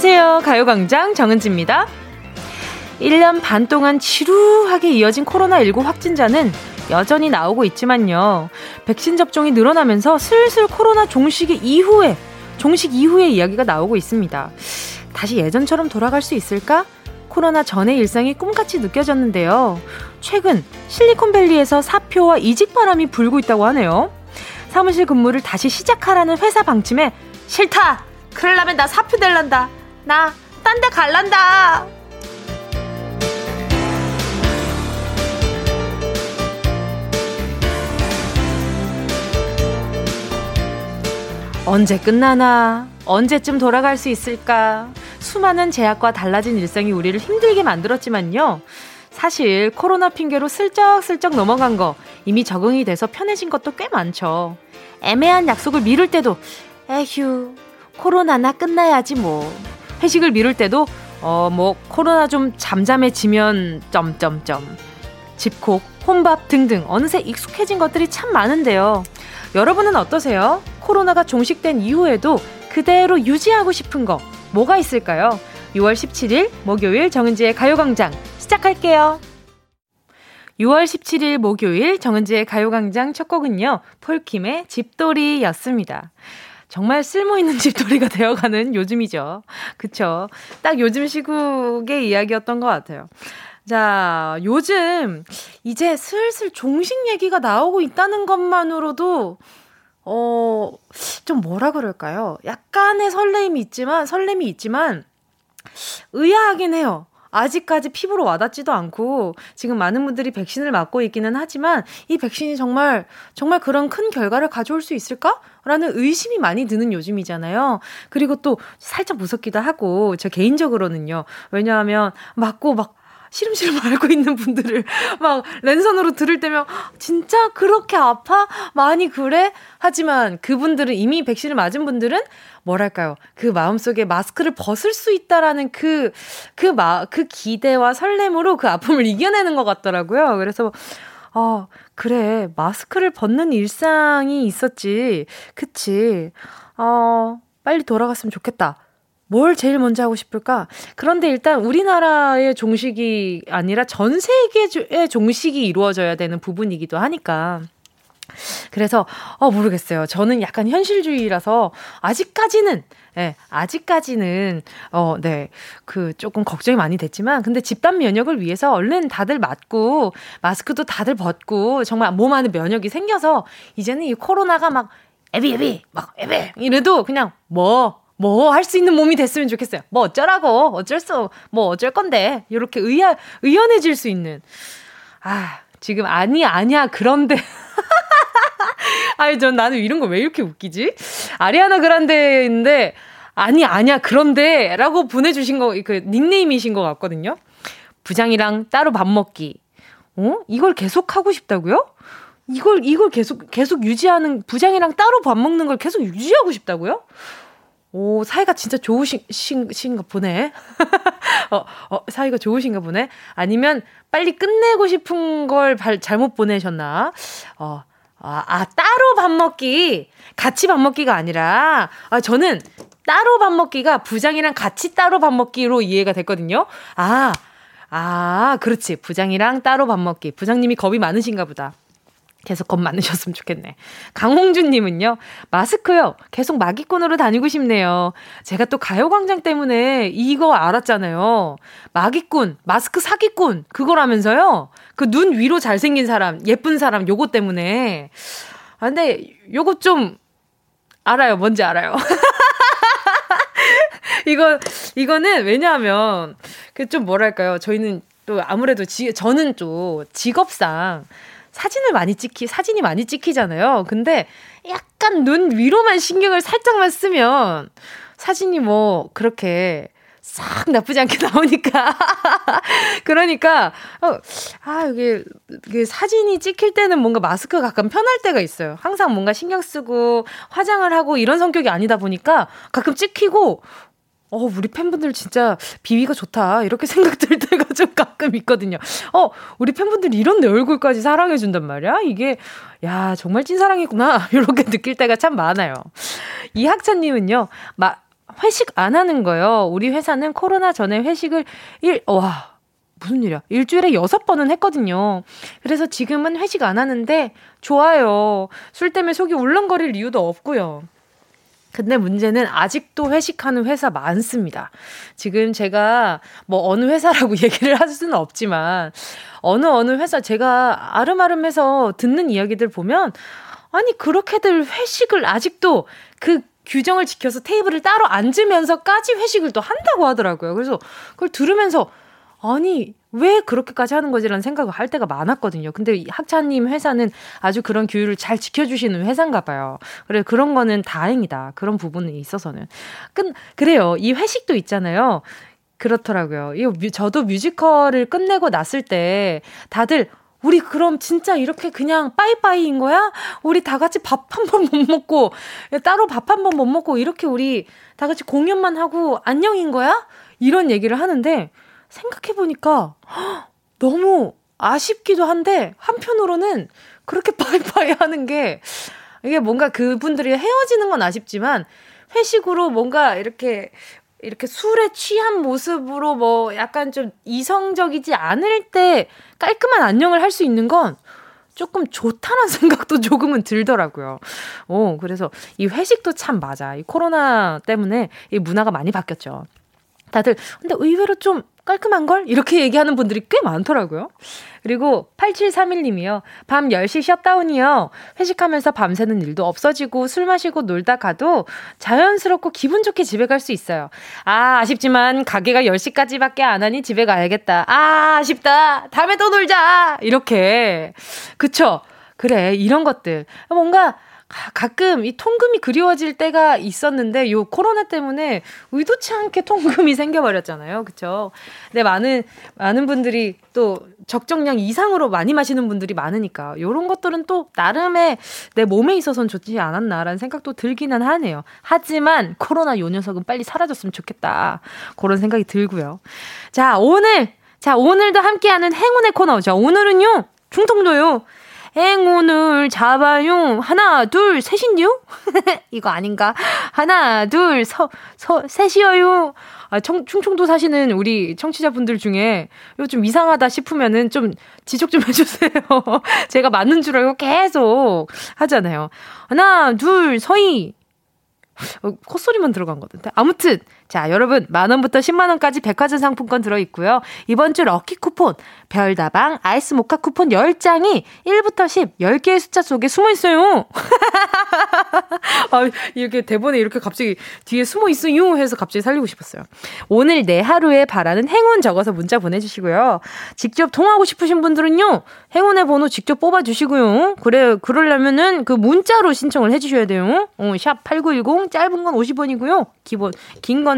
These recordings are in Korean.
안녕하세요. 가요광장 정은지입니다. 1년 반 동안 지루하게 이어진 코로나19 확진자는 여전히 나오고 있지만요. 백신 접종이 늘어나면서 슬슬 코로나 종식 이후에, 종식 이후의 이야기가 나오고 있습니다. 다시 예전처럼 돌아갈 수 있을까? 코로나 전의 일상이 꿈같이 느껴졌는데요. 최근 실리콘밸리에서 사표와 이직 바람이 불고 있다고 하네요. 사무실 근무를 다시 시작하라는 회사 방침에 싫다! 그럴라면 나 사표 낼란다! 나 딴 데 갈란다! 언제 끝나나? 언제쯤 돌아갈 수 있을까? 수많은 제약과 달라진 일상이 우리를 힘들게 만들었지만요. 사실 코로나 핑계로 슬쩍슬쩍 넘어간 거 이미 적응이 돼서 편해진 것도 꽤 많죠. 애매한 약속을 미룰 때도 에휴 코로나나 끝나야지 뭐. 회식을 미룰 때도 어 뭐 코로나 좀 잠잠해지면 점점점. 집콕, 혼밥 등등 어느새 익숙해진 것들이 참 많은데요. 여러분은 어떠세요? 코로나가 종식된 이후에도 그대로 유지하고 싶은 거 뭐가 있을까요? 6월 17일 목요일 정은지의 가요광장 시작할게요. 6월 17일 목요일 정은지의 가요광장 첫 곡은요. 폴킴의 집돌이였습니다. 정말 쓸모있는 집돌이가 되어가는 요즘이죠. 그쵸? 딱 요즘 시국의 이야기였던 것 같아요. 자, 요즘 이제 슬슬 종식 얘기가 나오고 있다는 것만으로도 어, 좀 뭐라 그럴까요? 약간의 설렘이 있지만, 설렘이 있지만, 의아하긴 해요. 아직까지 피부로 와닿지도 않고 지금 많은 분들이 백신을 맞고 있기는 하지만 이 백신이 정말 정말 그런 큰 결과를 가져올 수 있을까? 라는 의심이 많이 드는 요즘이잖아요. 그리고 또 살짝 무섭기도 하고 저 개인적으로는요. 왜냐하면 맞고 막 시름시름 앓고 있는 분들을 막 랜선으로 들을 때면 진짜 그렇게 아파? 많이 그래? 하지만 그분들은 이미 백신을 맞은 분들은 뭐랄까요. 그 마음속에 마스크를 벗을 수 있다라는 그, 그 마, 그 기대와 설렘으로 그 아픔을 이겨내는 것 같더라고요. 그래서, 어, 그래. 마스크를 벗는 일상이 있었지. 그치. 어, 빨리 돌아갔으면 좋겠다. 뭘 제일 먼저 하고 싶을까? 그런데 일단 우리나라의 종식이 아니라 전 세계의 종식이 이루어져야 되는 부분이기도 하니까. 그래서 어 모르겠어요. 저는 약간 현실주의라서 아직까지는 예, 아직까지는 어, 네. 그 조금 걱정이 많이 됐지만 근데 집단 면역을 위해서 얼른 다들 맞고 마스크도 다들 벗고 정말 몸 안에 면역이 생겨서 이제는 이 코로나가 막 에비 에비 막 에비 이래도 그냥 뭐 뭐 할 수 있는 몸이 됐으면 좋겠어요. 뭐 어쩌라고 어쩔 수 뭐 어쩔 건데 이렇게 의아 의연해질 수 있는 아 지금 아니 아니야 그런데 아니 전 나는 이런 거 왜 이렇게 웃기지? 아리아나 그란데인데 아니 아니야 그런데라고 보내주신 거 그 닉네임이신 것 같거든요. 부장이랑 따로 밥 먹기. 어? 이걸 계속 하고 싶다고요? 이걸 이걸 계속 계속 유지하는 부장이랑 따로 밥 먹는 걸 계속 유지하고 싶다고요? 오, 사이가 진짜 좋으신가 보네. 어, 어, 사이가 좋으신가 보네. 아니면 빨리 끝내고 싶은 걸 발, 잘못 보내셨나? 어, 아, 아, 따로 밥 먹기. 같이 밥 먹기가 아니라, 아, 저는 따로 밥 먹기가 부장이랑 같이 따로 밥 먹기로 이해가 됐거든요. 아, 아, 그렇지. 부장이랑 따로 밥 먹기. 부장님이 겁이 많으신가 보다. 계속 겁 많으셨으면 좋겠네. 강홍준님은요, 마스크요. 계속 마기꾼으로 다니고 싶네요. 제가 또 가요광장 때문에 이거 알았잖아요. 마기꾼, 마스크 사기꾼, 그거라면서요. 그 눈 위로 잘생긴 사람, 예쁜 사람, 요거 때문에. 아, 근데 요거 좀 알아요. 뭔지 알아요. 이거, 이거는 왜냐하면, 그 좀 뭐랄까요. 저희는 또 아무래도 지, 저는 또 직업상 사진을 많이 찍히, 사진이 많이 찍히잖아요. 근데 약간 눈 위로만 신경을 살짝만 쓰면 사진이 뭐 그렇게 싹 나쁘지 않게 나오니까. 그러니까, 어, 아, 이게, 이게 사진이 찍힐 때는 뭔가 마스크가 가끔 편할 때가 있어요. 항상 뭔가 신경 쓰고 화장을 하고 이런 성격이 아니다 보니까 가끔 찍히고, 어, 우리 팬분들 진짜 비위가 좋다. 이렇게 생각 들 때가 좀 가끔 있거든요. 어, 우리 팬분들이 이런 내 얼굴까지 사랑해준단 말이야? 이게, 야, 정말 찐사랑이구나. 이렇게 느낄 때가 참 많아요. 이학찬님은요, 마, 회식 안 하는 거예요. 우리 회사는 코로나 전에 회식을 일, 와, 무슨 일이야. 일주일에 여섯 번은 했거든요. 그래서 지금은 회식 안 하는데 좋아요. 술 때문에 속이 울렁거릴 이유도 없고요. 근데 문제는 아직도 회식하는 회사 많습니다. 지금 제가 뭐 어느 회사라고 얘기를 할 수는 없지만 어느 어느 회사 제가 아름아름해서 듣는 이야기들 보면 아니 그렇게들 회식을 아직도 그 규정을 지켜서 테이블을 따로 앉으면서까지 회식을 또 한다고 하더라고요. 그래서 그걸 들으면서 아니 왜 그렇게까지 하는 거지라는 생각을 할 때가 많았거든요. 근데 학차님 회사는 아주 그런 규율을 잘 지켜주시는 회사인가 봐요. 그래 그런 거는 다행이다. 그런 부분에 있어서는. 근 그래요. 이 회식도 있잖아요. 그렇더라고요. 이 저도 뮤지컬을 끝내고 났을 때 다들 우리 그럼 진짜 이렇게 그냥 빠이빠이인 거야? 우리 다 같이 밥 한 번 못 먹고 따로 밥 한 번 못 먹고 이렇게 우리 다 같이 공연만 하고 안녕인 거야? 이런 얘기를 하는데 생각해 보니까 너무 아쉽기도 한데 한편으로는 그렇게 빠이빠이 하는 게 이게 뭔가 그분들이 헤어지는 건 아쉽지만 회식으로 뭔가 이렇게 이렇게 술에 취한 모습으로 뭐 약간 좀 이성적이지 않을 때 깔끔한 안녕을 할 수 있는 건 조금 좋다는 생각도 조금은 들더라고요. 어, 그래서 이 회식도 참 맞아. 이 코로나 때문에 이 문화가 많이 바뀌었죠. 다들 근데 의외로 좀 깔끔한 걸? 이렇게 얘기하는 분들이 꽤 많더라고요. 그리고 8731님이요. 밤 10시 셧다운이요. 회식하면서 밤새는 일도 없어지고 술 마시고 놀다 가도 자연스럽고 기분 좋게 집에 갈 수 있어요. 아, 아쉽지만 가게가 10시까지밖에 안 하니 집에 가야겠다. 아, 아쉽다. 다음에 또 놀자. 이렇게. 그쵸? 그래, 이런 것들. 뭔가 가끔 이 통금이 그리워질 때가 있었는데 요 코로나 때문에 의도치 않게 통금이 생겨버렸잖아요. 그쵸? 근데 많은, 많은 분들이 또 적정량 이상으로 많이 마시는 분들이 많으니까 요런 것들은 또 나름의 내 몸에 있어서는 좋지 않았나라는 생각도 들기는 하네요. 하지만 코로나 요 녀석은 빨리 사라졌으면 좋겠다. 그런 생각이 들고요. 자, 오늘 자, 오늘도 함께하는 행운의 코너죠. 오늘은요. 충청도요. 행운을 잡아요. 하나, 둘, 셋인데요? 이거 아닌가? 하나, 둘, 서, 서, 셋이어요. 아, 청, 충청도 사시는 우리 청취자분들 중에 이거 좀 이상하다 싶으면은 좀 지적 좀 해주세요. 제가 맞는 줄 알고 계속 하잖아요. 하나, 둘, 서희. 어, 콧소리만 들어간 것 같은데. 아무튼, 자, 여러분, 만원부터 10만원까지 백화점 상품권 들어있고요. 이번 주 럭키 쿠폰, 별다방, 아이스 모카 쿠폰 10장이 1부터 10, 10개의 숫자 속에 숨어 있어요. 아, 이렇게 대본에 이렇게 갑자기 뒤에 숨어 있어요 해서 갑자기 살리고 싶었어요. 오늘 내 하루에 바라는 행운 적어서 문자 보내주시고요. 직접 통하고 싶으신 분들은요, 행운의 번호 직접 뽑아주시고요. 그래, 그러려면은 그 문자로 신청을 해주셔야 돼요. 어, 샵8910, 짧은 건 50원이고요. 기본, 긴건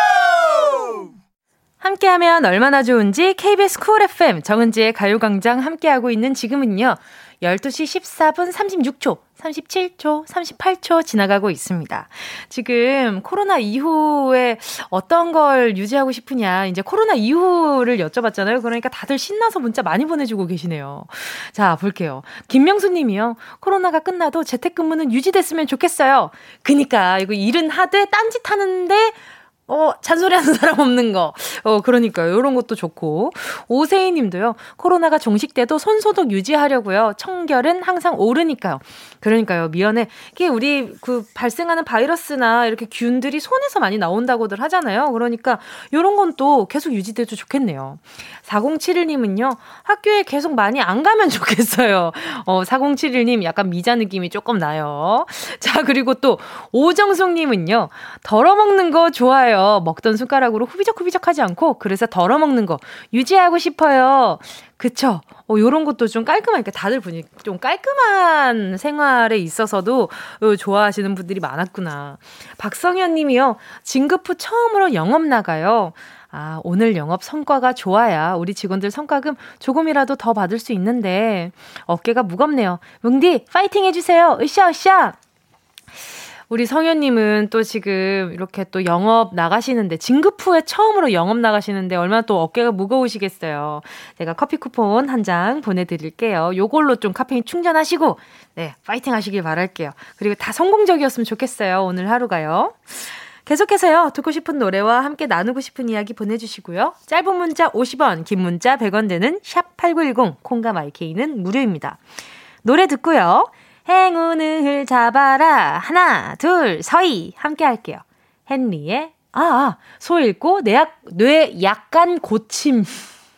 함께하면 얼마나 좋은지 KBS 쿨 FM 정은지의 가요광장 함께하고 있는 지금은요. 12시 14분 36초, 37초, 38초 지나가고 있습니다. 지금 코로나 이후에 어떤 걸 유지하고 싶으냐, 이제 코로나 이후를 여쭤봤잖아요. 그러니까 다들 신나서 문자 많이 보내주고 계시네요. 자, 볼게요. 김명수 님이요. 코로나가 끝나도 재택근무는 유지됐으면 좋겠어요. 그니까, 이거 일은 하되 딴짓 하는데 어, 잔소리 하는 사람 없는 거. 어, 그러니까요. 이런 것도 좋고. 오세희 님도요. 코로나가 종식돼도 손소독 유지하려고요. 청결은 항상 오르니까요. 그러니까요. 미연에 이게 우리 그 발생하는 바이러스나 이렇게 균들이 손에서 많이 나온다고들 하잖아요. 그러니까 이런 건 또 계속 유지돼도 좋겠네요. 4071 님은요. 학교에 계속 많이 안 가면 좋겠어요. 어, 4071 님 약간 미자 느낌이 조금 나요. 자, 그리고 또 오정숙 님은요. 덜어먹는 거 좋아요. 먹던 숟가락으로 후비적후비적 하지 않고 그래서 덜어 먹는 거 유지하고 싶어요. 그쵸? 어, 요런 것도 좀 깔끔하니까 다들 보니 좀 깔끔한 생활에 있어서도 어, 좋아하시는 분들이 많았구나. 박성현 님이요. 진급 후 처음으로 영업 나가요. 아, 오늘 영업 성과가 좋아야 우리 직원들 성과금 조금이라도 더 받을 수 있는데 어깨가 무겁네요. 뭉디, 파이팅 해 주세요. 으쌰, 으쌰! 우리 성현님은 또 지금 이렇게 또 영업 나가시는데, 진급 후에 처음으로 영업 나가시는데 얼마나 또 어깨가 무거우시겠어요. 제가 커피 쿠폰 한 장 보내드릴게요. 요걸로 좀 카페인 충전하시고, 네, 파이팅 하시길 바랄게요. 그리고 다 성공적이었으면 좋겠어요. 오늘 하루가요. 계속해서요, 듣고 싶은 노래와 함께 나누고 싶은 이야기 보내주시고요. 짧은 문자 50원, 긴 문자 100원 되는 샵 8910, 콩과 마이케이는 무료입니다. 노래 듣고요. 행운을 잡아라. 하나, 둘, 서희. 함께 할게요. 헨리의, 아, 아, 소 읽고 뇌, 약, 뇌 약간 고침.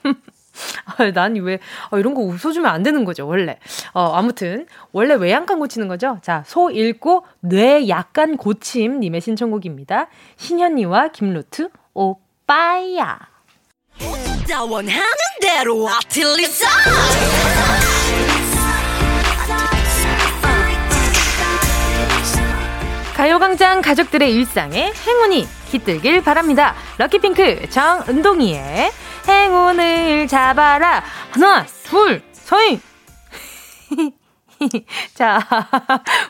아, 난 왜, 아, 이런 거 웃어주면 안 되는 거죠, 원래. 어, 아무튼, 원래 왜 약간 고치는 거죠? 자, 소 읽고 뇌 약간 고침님의 신청곡입니다. 신현이와 김루트, 오빠야. 원하는 대로 아틀리사! 가요광장 가족들의 일상에 행운이 깃들길 바랍니다. 럭키핑크 정은동이의 행운을 잡아라. 하나, 둘, 서인! 자,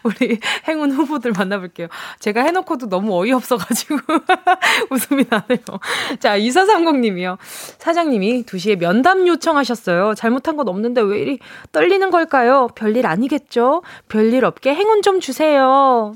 우리 행운 후보들 만나볼게요. 제가 해놓고도 너무 어이없어가지고 웃음이 나네요. 자, 2430님이요. 사장님이 2시에 면담 요청하셨어요. 잘못한 건 없는데 왜 이리 떨리는 걸까요? 별일 아니겠죠? 별일 없게 행운 좀 주세요.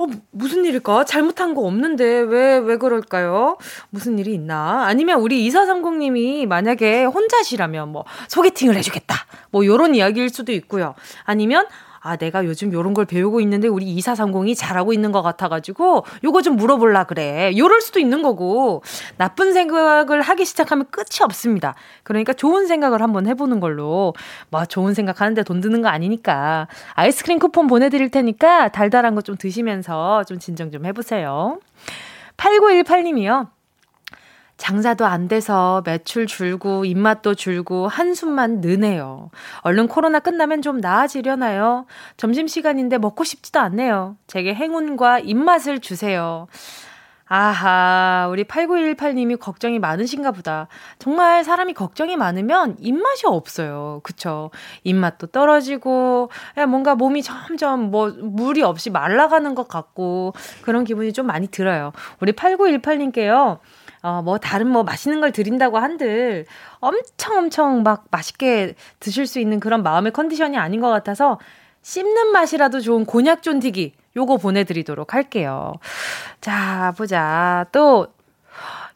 어, 무슨 일일까? 잘못한 거 없는데 왜, 왜 그럴까요? 무슨 일이 있나? 아니면 우리 2430님이 만약에 혼자시라면 뭐 소개팅을 해주겠다. 뭐 요런 이야기일 수도 있고요. 아니면 아, 내가 요즘 요런 걸 배우고 있는데 우리 2430이 잘하고 있는 것 같아가지고 요거 좀 물어볼라 그래. 요럴 수도 있는 거고 나쁜 생각을 하기 시작하면 끝이 없습니다. 그러니까 좋은 생각을 한번 해보는 걸로 뭐 좋은 생각 하는데 돈 드는 거 아니니까 아이스크림 쿠폰 보내드릴 테니까 달달한 거 좀 드시면서 좀 진정 좀 해보세요. 8918님이요. 장사도 안 돼서 매출 줄고 입맛도 줄고 한숨만 느네요. 얼른 코로나 끝나면 좀 나아지려나요? 점심시간인데 먹고 싶지도 않네요. 제게 행운과 입맛을 주세요. 아하, 우리 8918님이 걱정이 많으신가 보다. 정말 사람이 걱정이 많으면 입맛이 없어요. 그쵸? 입맛도 떨어지고, 뭔가 몸이 점점 뭐, 물이 없이 말라가는 것 같고, 그런 기분이 좀 많이 들어요. 우리 8918님께요. 어, 뭐, 다른 뭐, 맛있는 걸 드린다고 한들 엄청 엄청 막 맛있게 드실 수 있는 그런 마음의 컨디션이 아닌 것 같아서 씹는 맛이라도 좋은 곤약 쫀디기 요거 보내드리도록 할게요. 자, 보자. 또,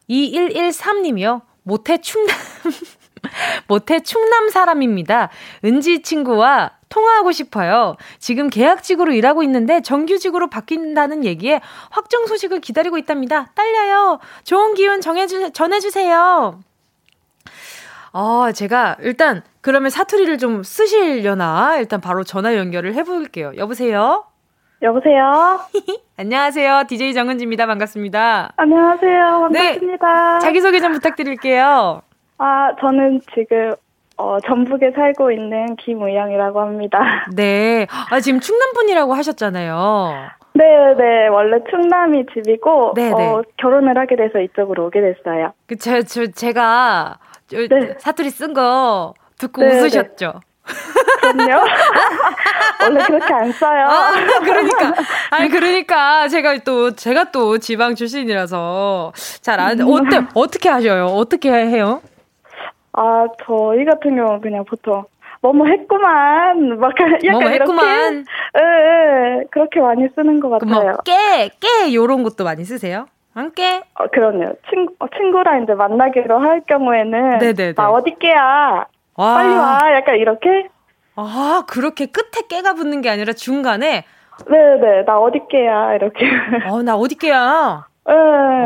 2113님이요. 모태 충남, 모태 충남 사람입니다. 은지 친구와 통화하고 싶어요. 지금 계약직으로 일하고 있는데 정규직으로 바뀐다는 얘기에 확정 소식을 기다리고 있답니다. 딸려요. 좋은 기운 정해주, 전해주세요. 어, 제가 일단 그러면 사투리를 좀 쓰시려나? 일단 바로 전화 연결을 해볼게요. 여보세요? 여보세요? 안녕하세요. DJ 정은지입니다. 반갑습니다. 안녕하세요. 반갑습니다. 네. 자기소개 좀 부탁드릴게요. 아, 저는 지금 어, 전북에 살고 있는 김의영이라고 합니다. 네. 아, 지금 충남 분이라고 하셨잖아요. 네, 네. 원래 충남이 집이고, 네, 네. 어, 결혼을 하게 돼서 이쪽으로 오게 됐어요. 그, 제, 저, 제가, 저, 네. 사투리 쓴 거 듣고 네, 네. 웃으셨죠? 그럼요. 원래 그렇게 안 써요. 아, 그러니까. 아니, 그러니까 제가 또, 제가 또 지방 출신이라서 잘 안, 음. 어때, 어떻게 하셔요? 어떻게 해요? 아, 저희 같은 경우는 그냥 보통 뭐뭐 했구만 막 약간 뭐뭐 했구만. 이렇게 예, 예, 그렇게 많이 쓰는 것뭐 같아요. 뭐 깨, 깨 요런 것도 많이 쓰세요? 안 깨? 어, 그럼요. 친구 어, 친구랑 이제 만나기로 할 경우에는 네네네. 나 어디 깨야? 와. 빨리 와. 약간 이렇게. 아, 그렇게 끝에 깨가 붙는 게 아니라 중간에 네네. 나 어디 깨야? 이렇게. 어, 나 어디 깨야? 네.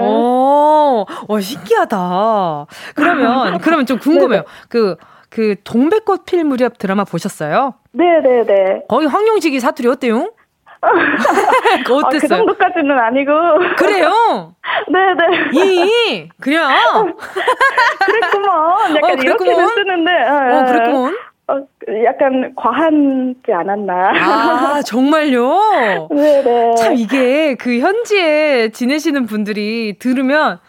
오, 와, 신기하다. 그러면, 그러면 좀 궁금해요. 그, 그, 동백꽃 필 무렵 드라마 보셨어요? 네네네. 거기 황용직이 사투리 어때요? 어땠어요? 아, 그 정도까지는 아니고. 그래요? 네네. 이, 그래요? 그랬구먼. 약간 어, 이렇게는 쓰는데. 어, 그랬구먼. 어, 약간 과한지 않았나. 아, 정말요? 네네. 참 이게 그 현지에 지내시는 분들이 들으면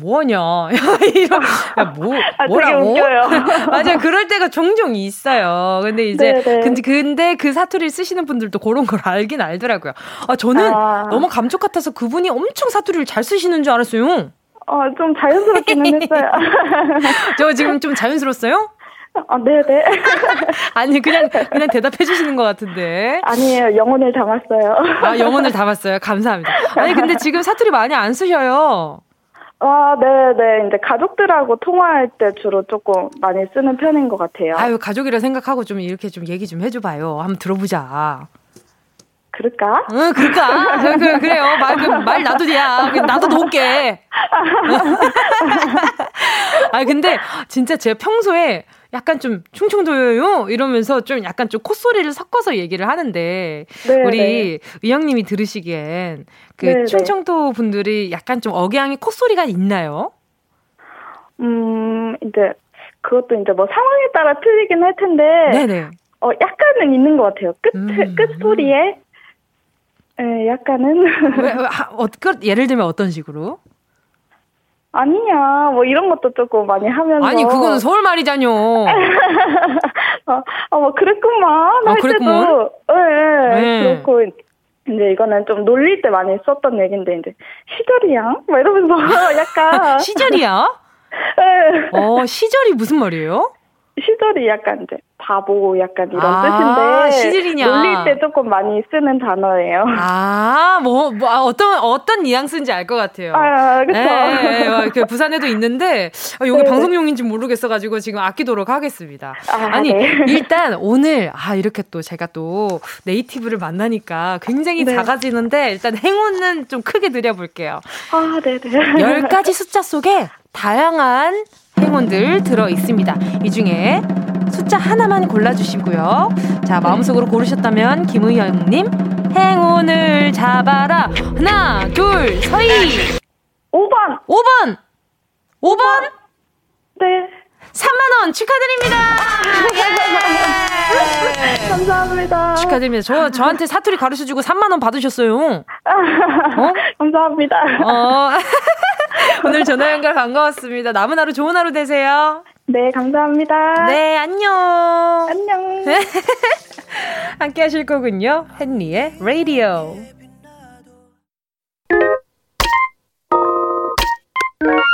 뭐냐. 이런, 야, 뭐, 아, 뭐라고? 맞아요. 그럴 때가 종종 있어요. 근데 이제, 네네. 네. 근데, 근데 그 사투리를 쓰시는 분들도 그런 걸 알긴 알더라고요. 아, 저는 아. 너무 감쪽 같아서 그분이 엄청 사투리를 잘 쓰시는 줄 알았어요. 어, 좀 자연스럽기는 했어요. 저 지금 좀 자연스러웠어요? 아, 네네. 아니, 그냥, 그냥 대답해 주시는 것 같은데. 아니에요. 영혼을 담았어요. 아, 영혼을 담았어요. 감사합니다. 아니, 근데 지금 사투리 많이 안 쓰셔요. 아, 네네. 이제 가족들하고 통화할 때 주로 조금 많이 쓰는 편인 것 같아요. 아유, 가족이라 생각하고 좀 이렇게 좀 얘기 좀 해줘봐요. 한번 들어보자. 그럴까? 응, 그럴까? 그, 그래요. 말, 그, 말 놔두야. 나도 놓을게. 아 근데 진짜 제가 평소에 약간 좀 충청도요 이러면서 좀 약간 좀 콧소리를 섞어서 얘기를 하는데 네, 우리 네. 의영님이 들으시기엔 그 네, 네, 충청도 분들이 약간 좀 억양이 콧소리가 있나요? 음 이제 그것도 이제 뭐 상황에 따라 틀리긴 할 텐데 네네. 어 약간은 있는 것 같아요. 끝 음. 끝 소리에 예, 약간은 왜, 왜, 어, 끝 예를 들면 어떤 식으로? 아니야, 뭐 이런 것도 조금 많이 하면서. 아니, 그거는 서울 말이잖요. 어, 어, 뭐 그랬구만. 아, 그랬구만. 때도, 네, 네, 그렇고. 이제 이거는 좀 놀릴 때 많이 썼던 얘기인데, 이제, 시절이야? 뭐 이러면서 약간. 시절이야? 네. 어, 시절이 무슨 말이에요? 시절이 약간 이제 바보 약간 이런 아, 뜻인데 시들이냐. 놀릴 때 조금 많이 쓰는 단어예요. 아, 뭐, 뭐 아, 어떤 어떤 뉘앙스인지 알 것 같아요. 아, 그렇죠. 부산에도 있는데 아, 여기 네. 방송용인지 모르겠어 가지고 지금 아끼도록 하겠습니다. 아, 니 네. 일단 오늘 아 이렇게 또 제가 또 네이티브를 만나니까 굉장히 네. 작아지는데 일단 행운은 좀 크게 드려볼게요. 아, 네, 네. 10가지 숫자 속에 다양한 행운들 들어 있습니다. 이 중에 숫자 하나만 골라주시고요. 자, 마음속으로 고르셨다면 김의영님 행운을 잡아라. 하나, 둘, 서희. 5번. 5번. 5번. 네. 3만원 축하드립니다! 예. 감사합니다. 축하드립니다. 저, 저한테 사투리 가르쳐 주고 3만원 받으셨어요. 어? 감사합니다. 어. 오늘 전화 연결 반가웠습니다. 남은 하루 좋은 하루 되세요. 네, 감사합니다. 네, 안녕. 안녕. 함께 하실 거군요. 헨리의 라디오.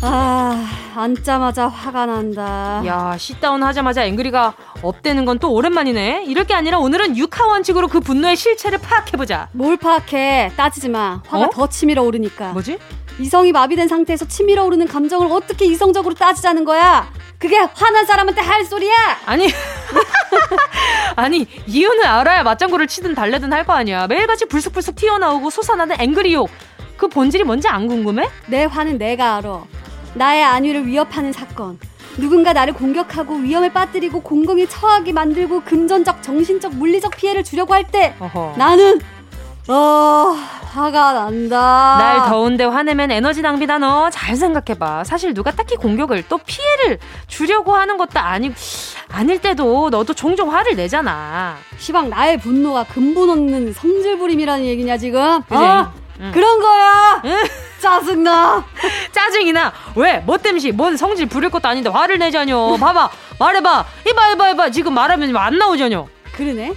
아, 앉자마자 화가 난다. 야, 씻다운 하자마자 앵그리가 업되는 건 또 오랜만이네. 이럴 게 아니라 오늘은 육하 원칙으로 그 분노의 실체를 파악해보자. 뭘 파악해? 따지지 마. 화가 어? 더 치밀어 오르니까. 뭐지? 이성이 마비된 상태에서 치밀어 오르는 감정을 어떻게 이성적으로 따지자는 거야? 그게 화난 사람한테 할 소리야? 아니. 아니, 이유는 알아야 맞장구를 치든 달래든 할 거 아니야. 매일같이 불쑥불쑥 튀어나오고 솟아나는 앵그리 욕. 그 본질이 뭔지 안 궁금해? 내 화는 내가 알아. 나의 안위를 위협하는 사건. 누군가 나를 공격하고 위험에 빠뜨리고 공공이 처하게 만들고 금전적, 정신적, 물리적 피해를 주려고 할 때 나는 어 화가 난다. 날 더운데 화내면 에너지 낭비다 너. 잘 생각해봐. 사실 누가 딱히 공격을 또 피해를 주려고 하는 것도 아니 아닐 때도 너도 종종 화를 내잖아. 시방 나의 분노가 근본 없는 성질 부림이라는 얘기냐 지금? 그지? 어? 응. 그런 거야. 응. 짜증나. 짜증이 나. 왜? 뭐 때문이지? 뭔 성질 부릴 것도 아닌데 화를 내자뇨. 봐봐. 말해봐. 이봐, 이봐, 이봐. 지금 말하면 안 나오자뇨. 그러네.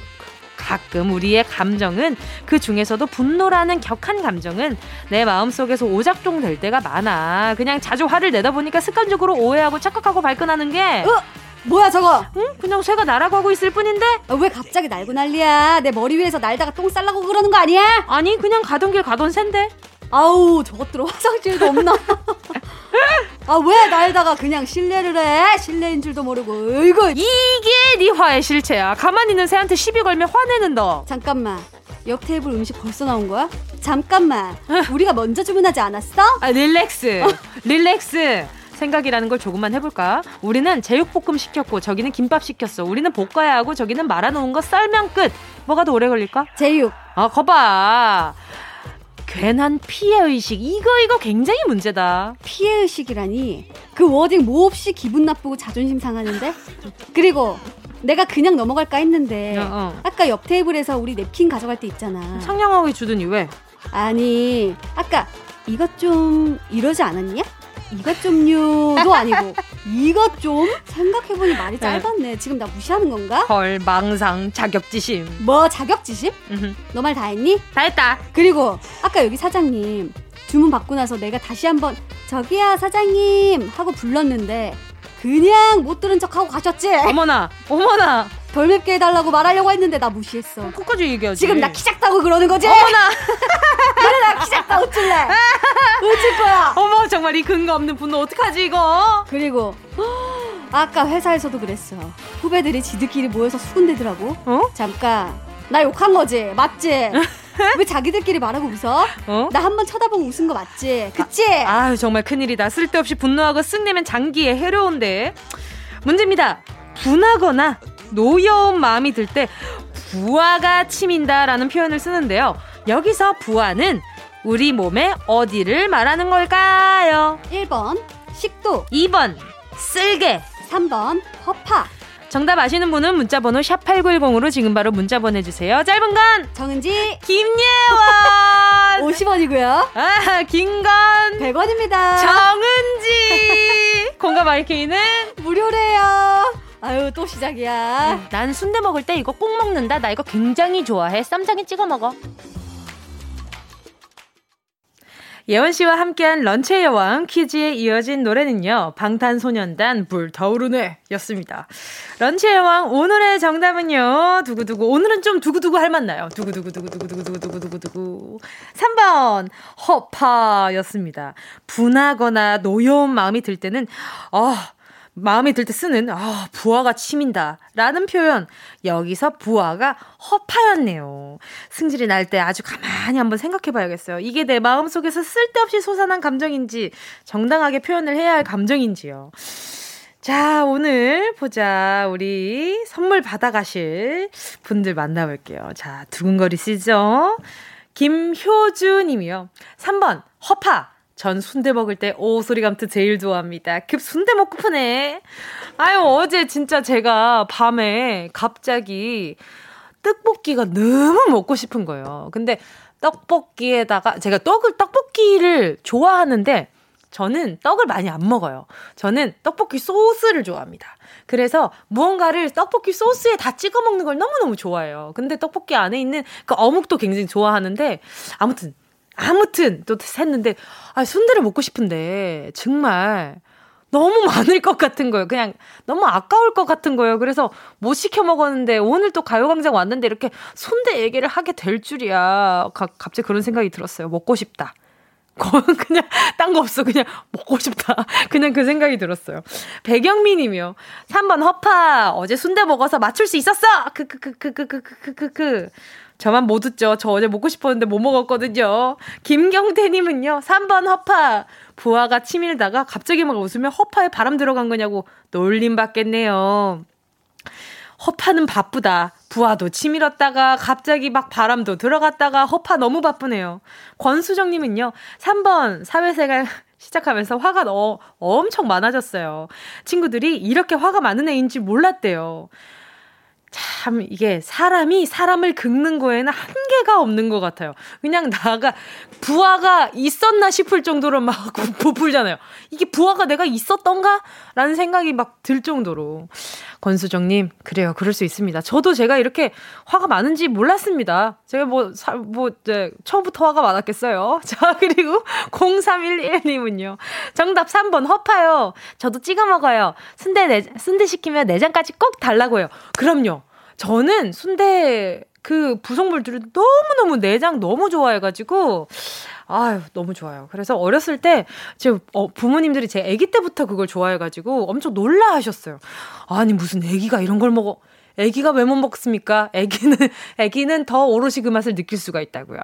가끔 우리의 감정은 그 중에서도 분노라는 격한 감정은 내 마음속에서 오작동 될 때가 많아. 그냥 자주 화를 내다 보니까 습관적으로 오해하고 착각하고 발끈하는 게 어? 뭐야 저거? 응? 그냥 새가 날아가고 있을 뿐인데? 아, 왜 갑자기 날고 난리야? 내 머리 위에서 날다가 똥 쌀라고 그러는 거 아니야? 아니 그냥 가던 길 가던 샌데 아우 저것들은 화장실도 없나? 아 왜 날다가 그냥 실례를 해? 실례인 줄도 모르고 이거 이게 네 화의 실체야 가만히 있는 새한테 시비 걸면 화내는 너 잠깐만 옆 테이블 음식 벌써 나온 거야? 잠깐만. 우리가 먼저 주문하지 않았어? 아, 릴렉스. 릴렉스. 생각이라는 걸 조금만 해볼까? 우리는 제육볶음 시켰고 저기는 김밥 시켰어. 우리는 볶아야 하고 저기는 말아놓은 거 썰면 끝. 뭐가 더 오래 걸릴까? 제육. 아, 거봐. 괜한 피해의식. 이거, 이거 굉장히 문제다. 피해의식이라니. 그 워딩 뭐 없이 기분 나쁘고 자존심 상하는데? 그리고 내가 그냥 넘어갈까 했는데 어, 어. 아까 옆 테이블에서 우리 냅킨 가져갈 때 있잖아. 상냥하게 주더니 왜? 아니 아까 이것 좀 이러지 않았냐? 이것 좀요도 아니고 이것 좀 생각해보니 말이 네. 짧았네. 지금 나 무시하는 건가? 헐 망상 자격지심. 뭐 자격지심? 너 말 다 했니? 다 했다. 그리고 아까 여기 사장님 주문 받고 나서 내가 다시 한번 저기야 사장님 하고 불렀는데 그냥 못 들은 척하고 가셨지? 어머나 어머나 덜 맵게 해달라고 말하려고 했는데 나 무시했어. 끝까지 얘기하지. 지금 나 키 작다고 그러는 거지? 어머나. 그래 나키 작다 어쩔래? 어쩔 거야? 어머 정말 이 근거 없는 분노 어떡하지 이거? 그리고 아까 회사에서도 그랬어. 후배들이 지들끼리 모여서 수군대더라고. 어? 잠깐 나 욕한 거지 맞지? 왜 자기들끼리 말하고 웃어? 어? 나 한 번 쳐다보고 웃은 거 맞지? 그치? 아, 아유 정말 큰일이다. 쓸데없이 분노하고 쓱내면 장기에 해로운데. 문제입니다. 분하거나 노여운 마음이 들 때 부하가 치민다라는 표현을 쓰는데요. 여기서 부하는 우리 몸의 어디를 말하는 걸까요? 1번 식도 2번 쓸개 3번 허파 정답 아시는 분은 문자번호 샵8910으로 지금 바로 문자 보내주세요. 짧은 건 정은지 김예원 50원이고요. 아, 긴 건 100원입니다. 정은지 공감 IK는 무료래요. 아유 또 시작이야. 응, 난 순대 먹을 때 이거 꼭 먹는다. 나 이거 굉장히 좋아해. 쌈장에 찍어 먹어. 예원 씨와 함께한 런치의 여왕 퀴즈에 이어진 노래는요. 방탄소년단 불타오르네 였습니다. 런치의 여왕 오늘의 정답은요. 두구두구 오늘은 좀 두구두구 할 맛나요. 두구두구두구두구두구두구두구두구두구 3번 허파 였습니다. 분하거나 노여운 마음이 들 때는 아 마음에 들때 쓰는 아 부하가 치민다 라는 표현. 여기서 부하가 허파였네요. 승질이 날 때 아주 가만히 한번 생각해 봐야겠어요. 이게 내 마음속에서 쓸데없이 솟아난 감정인지 정당하게 표현을 해야 할 감정인지요. 자 오늘 보자. 우리 선물 받아가실 분들 만나볼게요. 자 두근거리시죠? 김효주 님이요. 3번 허파 전 순대 먹을 때 오 소리 감투 제일 좋아합니다. 급 순대 먹고프네. 아유 어제 진짜 제가 밤에 갑자기 떡볶이가 너무 먹고 싶은 거예요. 근데 떡볶이에다가 제가 떡을 떡볶이를 좋아하는데 저는 떡을 많이 안 먹어요. 저는 떡볶이 소스를 좋아합니다. 그래서 무언가를 떡볶이 소스에 다 찍어 먹는 걸 너무너무 좋아해요. 근데 떡볶이 안에 있는 그 어묵도 굉장히 좋아하는데 아무튼 아무튼 또 샜는데 아 순대를 먹고 싶은데 정말 너무 많을 것 같은 거예요. 그냥 너무 아까울 것 같은 거예요. 그래서 못 시켜 먹었는데 오늘 또 가요광장 왔는데 이렇게 순대 얘기를 하게 될 줄이야. 가, 갑자기 그런 생각이 들었어요. 먹고 싶다. 그냥 딴 거 없어. 그냥 먹고 싶다. 그냥 그 생각이 들었어요. 배경민님이요. 3번 허파. 어제 순대 먹어서 맞출 수 있었어. 크크크크크크크크크. 저만 못 웃죠. 저 어제 먹고 싶었는데 못 먹었거든요. 김경태님은요, 3번 허파. 부하가 치밀다가 갑자기 막 웃으면 허파에 바람 들어간 거냐고 놀림 받겠네요. 허파는 바쁘다. 부하도 치밀었다가 갑자기 막 바람도 들어갔다가 허파 너무 바쁘네요. 권수정님은요, 3번 사회생활 시작하면서 화가 어, 엄청 많아졌어요. 친구들이 이렇게 화가 많은 애인지 몰랐대요. 참 이게 사람이 사람을 긁는 거에는 한계가 없는 것 같아요. 그냥 나가 부하가 있었나 싶을 정도로 막 부풀잖아요. 이게 부하가 내가 있었던가? 라는 생각이 막 들 정도로. 권수정님, 그래요. 그럴 수 있습니다. 저도 제가 이렇게 화가 많은지 몰랐습니다. 제가 뭐, 사, 뭐, 이제 처음부터 화가 많았겠어요. 자, 그리고 0311님은요. 정답 3번, 허파요. 저도 찍어 먹어요. 순대, 내, 순대 시키면 내장까지 꼭 달라고요. 그럼요. 저는 순대 그 부속물들을 너무너무 내장 너무 좋아해가지고, 아유, 너무 좋아요. 그래서 어렸을 때, 제 어, 부모님들이 제 아기 때부터 그걸 좋아해가지고 엄청 놀라 하셨어요. 아니, 무슨 아기가 이런 걸 먹어. 애기가 왜 못 먹습니까? 애기는, 애기는 더 오롯이 그 맛을 느낄 수가 있다고요.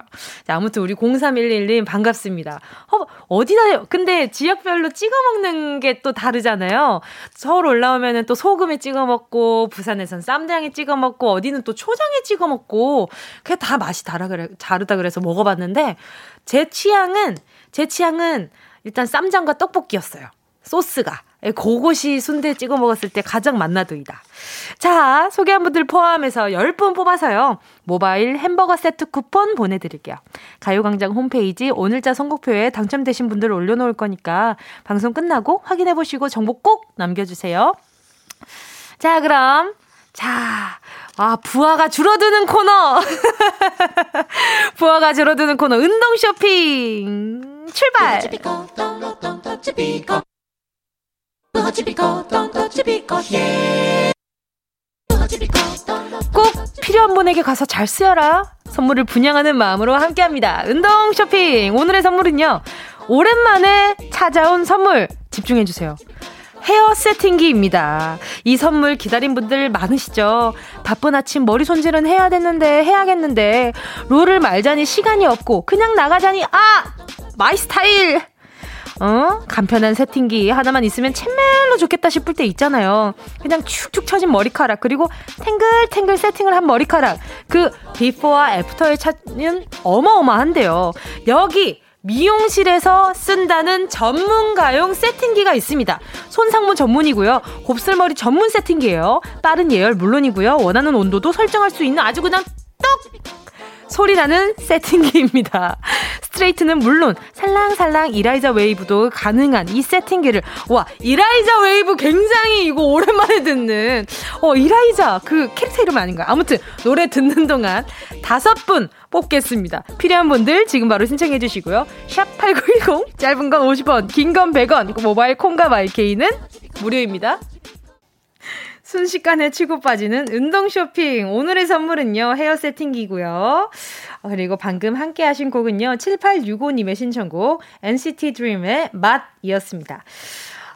자, 아무튼 우리 0311님 반갑습니다. 어, 어디다, 근데 지역별로 찍어 먹는 게 또 다르잖아요. 서울 올라오면은 또 소금에 찍어 먹고, 부산에선 쌈장에 찍어 먹고, 어디는 또 초장에 찍어 먹고, 그게 다 맛이 그래, 다르다 그래서 먹어봤는데, 제 취향은, 제 취향은 일단 쌈장과 떡볶이였어요. 소스가. 예, 그것이 순대 찍어 먹었을 때 가장 맛나도이다. 자, 소개한 분들 포함해서 10분 뽑아서요. 모바일 햄버거 세트 쿠폰 보내드릴게요. 가요광장 홈페이지 오늘자 선곡표에 당첨되신 분들 올려놓을 거니까 방송 끝나고 확인해보시고 정보 꼭 남겨주세요. 자, 그럼. 자, 아, 부하가 줄어드는 코너. 부하가 줄어드는 코너. 운동 쇼핑. 출발! 꼭 필요한 분에게 가서 잘 쓰여라. 선물을 분양하는 마음으로 함께합니다. 운동 쇼핑. 오늘의 선물은요. 오랜만에 찾아온 선물 집중해 주세요. 헤어 세팅기입니다. 이 선물 기다린 분들 많으시죠? 바쁜 아침 머리 손질은 해야 되는데, 해야겠는데, 롤을 말자니 시간이 없고, 그냥 나가자니, 아! my style! 어? 간편한 세팅기 하나만 있으면 참말로 좋겠다 싶을 때 있잖아요. 그냥 축축 처진 머리카락 그리고 탱글탱글 세팅을 한 머리카락 그 비포와 애프터의 차이는 어마어마한데요. 여기 미용실에서 쓴다는 전문가용 세팅기가 있습니다. 손상모 전문이고요. 곱슬머리 전문 세팅기예요. 빠른 예열 물론이고요. 원하는 온도도 설정할 수 있는 아주 그냥 떡 소리 나는 세팅기입니다. 스트레이트는 물론 살랑살랑 이라이자 웨이브도 가능한 이 세팅기를 와 이라이자 웨이브 굉장히 이거 오랜만에 듣는 어 이라이자 그 캐릭터 이름 아닌가요? 아무튼 노래 듣는 동안 다섯 분 뽑겠습니다. 필요한 분들 지금 바로 신청해 주시고요. 샵8910 짧은 건 50원 긴 건 100원 모바일 콩과 마이케이는 무료입니다. 순식간에 치고 빠지는 운동 쇼핑. 오늘의 선물은요, 헤어 세팅기고요. 어, 그리고 방금 함께 하신 곡은요, 7865님의 신청곡, NCT DREAM의 맛이었습니다.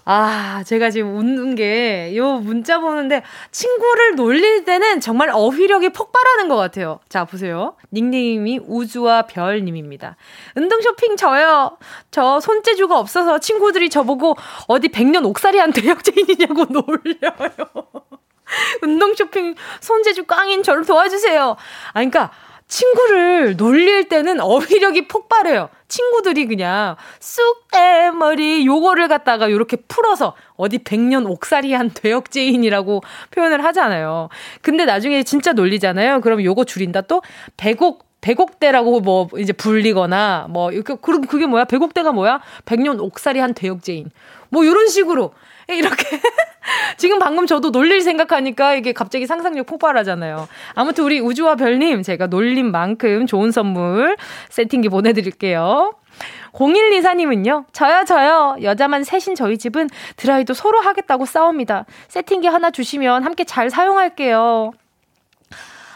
아, 제가 지금 웃는 게, 요 문자 보는데, 친구를 놀릴 때는 정말 어휘력이 폭발하는 것 같아요. 자, 보세요. 닉네임이 우주와 별님입니다. 운동 쇼핑 저요. 저 손재주가 없어서 친구들이 저보고 어디 백년 옥살이한 대역죄인이냐고 놀려요. 운동 쇼핑 손재주 꽝인 저를 도와주세요. 아, 그러니까, 친구를 놀릴 때는 어휘력이 폭발해요. 친구들이 그냥 쑥에 머리 요거를 갖다가 이렇게 풀어서 어디 백년 옥살이한 되역죄인이라고 표현을 하잖아요. 근데 나중에 진짜 놀리잖아요. 그럼 요거 줄인다 또 백옥 백옥대라고 뭐 이제 불리거나 뭐 이렇게 그럼 그게 뭐야? 백옥대가 뭐야? 백년 옥살이한 되역죄인. 뭐 이런 식으로 이렇게 지금 방금 저도 놀릴 생각하니까 이게 갑자기 상상력 폭발하잖아요. 아무튼 우리 우주와 별님 제가 놀린 만큼 좋은 선물 세팅기 보내드릴게요. 0124님은요, 저요, 저요. 여자만 셋인 저희 집은 드라이도 서로 하겠다고 싸웁니다. 세팅기 하나 주시면 함께 잘 사용할게요.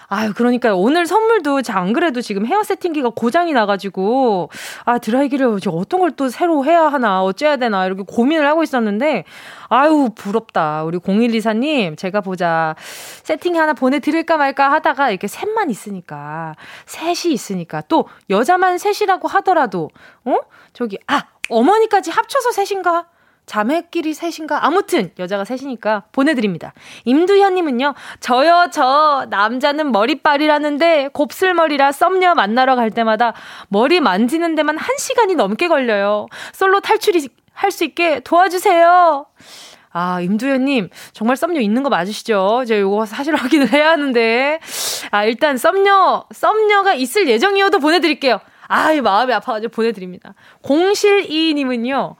아유, 그러니까 오늘 선물도 안 그래도 지금 헤어 세팅기가 고장이 나가지고, 아, 드라이기를 어떤 걸 또 새로 해야 하나, 어째야 되나, 이렇게 고민을 하고 있었는데, 아유, 부럽다. 우리 0124님, 제가 보자. 세팅 하나 보내드릴까 말까 하다가 이렇게 셋만 있으니까, 셋이 있으니까, 또 여자만 셋이라고 하더라도, 어? 저기, 아, 어머니까지 합쳐서 셋인가? 자매끼리 셋인가? 아무튼 여자가 셋이니까 보내드립니다. 임두현님은요, 저요 저 남자는 머리빨이라는데 곱슬머리라 썸녀 만나러 갈 때마다 머리 만지는 데만 한 시간이 넘게 걸려요. 솔로 탈출이 할 수 있게 도와주세요. 아, 임두현님, 정말 썸녀 있는 거 맞으시죠? 제가 이거 사실 확인을 해야 하는데. 아, 일단 썸녀, 썸녀가 있을 예정이어도 보내드릴게요. 아, 이 마음이 아파가지고 보내드립니다. 공실이님은요,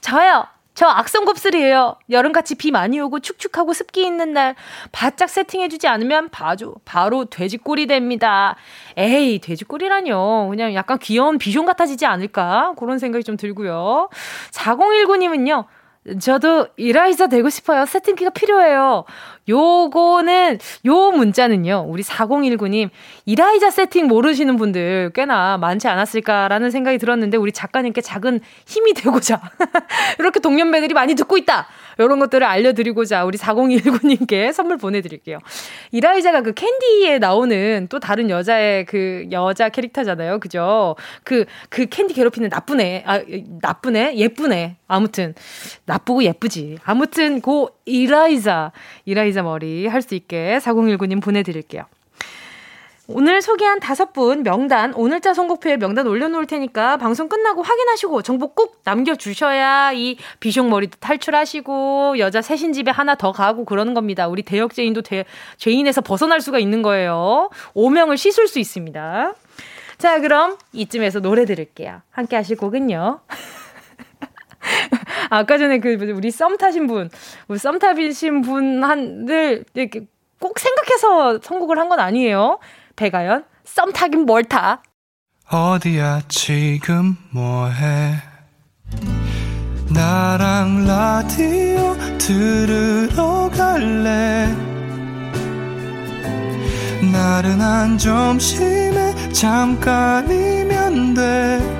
저요, 저 악성 곱슬이에요. 여름같이 비 많이 오고 축축하고 습기 있는 날 바짝 세팅해주지 않으면 바로, 바로 돼지꼬리 됩니다. 에이, 돼지꼬리라뇨. 그냥 약간 귀여운 비숑 같아지지 않을까? 그런 생각이 좀 들고요. 4019님은요. 저도 이라이자 되고 싶어요. 세팅기가 필요해요. 요거는, 요 문자는요, 우리 4019님, 이라이자 세팅 모르시는 분들 꽤나 많지 않았을까라는 생각이 들었는데, 우리 작가님께 작은 힘이 되고자, 이렇게 동년배들이 많이 듣고 있다! 이런 것들을 알려드리고자 우리 4019님께 선물 보내드릴게요. 이라이자가 그 캔디에 나오는 또 다른 여자의 그 여자 캐릭터잖아요. 그죠? 그, 그 캔디 괴롭히는 애, 아? 예쁜 애. 아무튼, 나쁘고 예쁘지. 아무튼, 고 이라이자, 이라이자 머리 할 수 있게 4019님 보내드릴게요. 오늘 소개한 다섯 분 명단 오늘자 선곡표에 명단 올려놓을 테니까 방송 끝나고 확인하시고 정보 꼭 남겨주셔야 이 비숑 머리도 탈출하시고 여자 셋인 집에 하나 더 가고 그러는 겁니다. 우리 대역 죄인도 대, 죄인에서 벗어날 수가 있는 거예요. 오명을 씻을 수 있습니다. 자 그럼 이쯤에서 노래 들을게요. 함께 하실 곡은요. 아까 전에 그 우리 썸 타신 분, 우리 썸 타신 분 한들 이렇게 꼭 생각해서 선곡을 한 건 아니에요. 배가연, 썸 타긴 뭘 타? 어디야 지금 뭐해? 나랑 라디오 들으러 갈래? 나른한 점심에 잠깐이면 돼.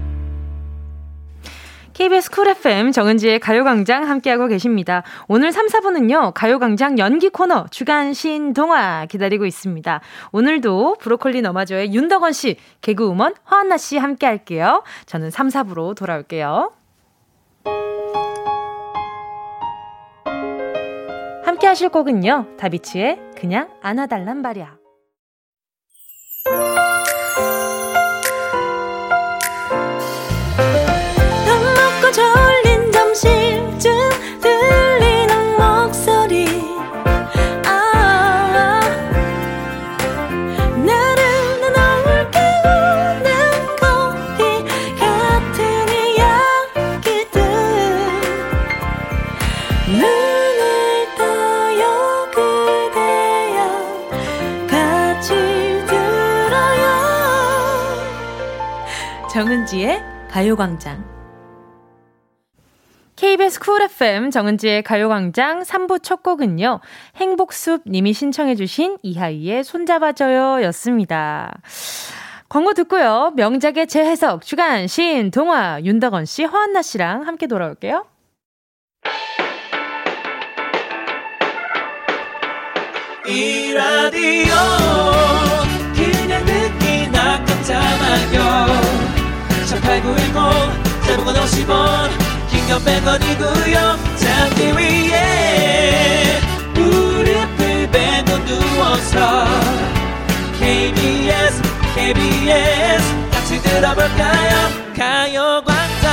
KBS 쿨 FM 정은지의 가요광장 함께하고 계십니다. 오늘 3, 4분은요, 가요광장 연기 코너 주간 신동화 기다리고 있습니다. 오늘도 브로콜리 너마저의 윤덕원 씨, 개그우먼 화한나 씨 함께 할게요. 저는 3, 4부로 돌아올게요. 함께 하실 곡은요. 다비치의 그냥 안아달란 말이야. 가요광장. KBS 쿨 FM 정은지의 가요광장 3부 첫 곡은요. 행복숲 님이 신청해 주신 이하이의 손잡아줘요 였습니다. 광고 듣고요. 명작의 재해석 주간 시인 동화 윤덕원 씨, 허한나 씨랑 함께 돌아올게요. 이 라디오 그냥 듣기나 깜짝마요 8910 대목원 50원 긴건 100원이고요. 잠기 위에 무릎을 베고 누워서 KBS KBS 같이 들어볼까요? 가요광장.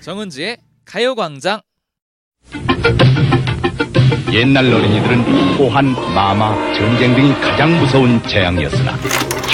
정은지의 가요광장. 옛날 어린이들은 호환, 마마, 전쟁 등이 가장 무서운 재앙이었으나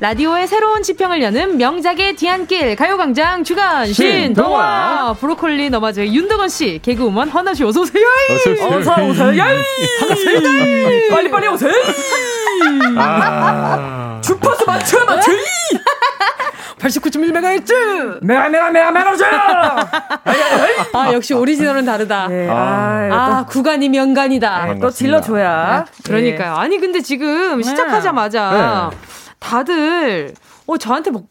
라디오의 새로운 지평을 여는 명작의 뒤안길 가요광장 주간 신동화 브로콜리 너마저의 윤덕원 씨 개그우먼 허나 씨 어서 오세요. 어서 오세요. 반갑습니다. 빨리 빨리 오세요. 아. 주파수 맞춰 맞춰. 89.1MHz! 메가, 메가, 메가, 메가즈! 아, 역시 오리지널은 다르다. 네, 아, 아, 아 구관이 명관이다. 네, 또 질러줘야. 네. 그러니까요. 아니, 근데 지금 네. 시작하자마자 네. 다들 어, 저한테 막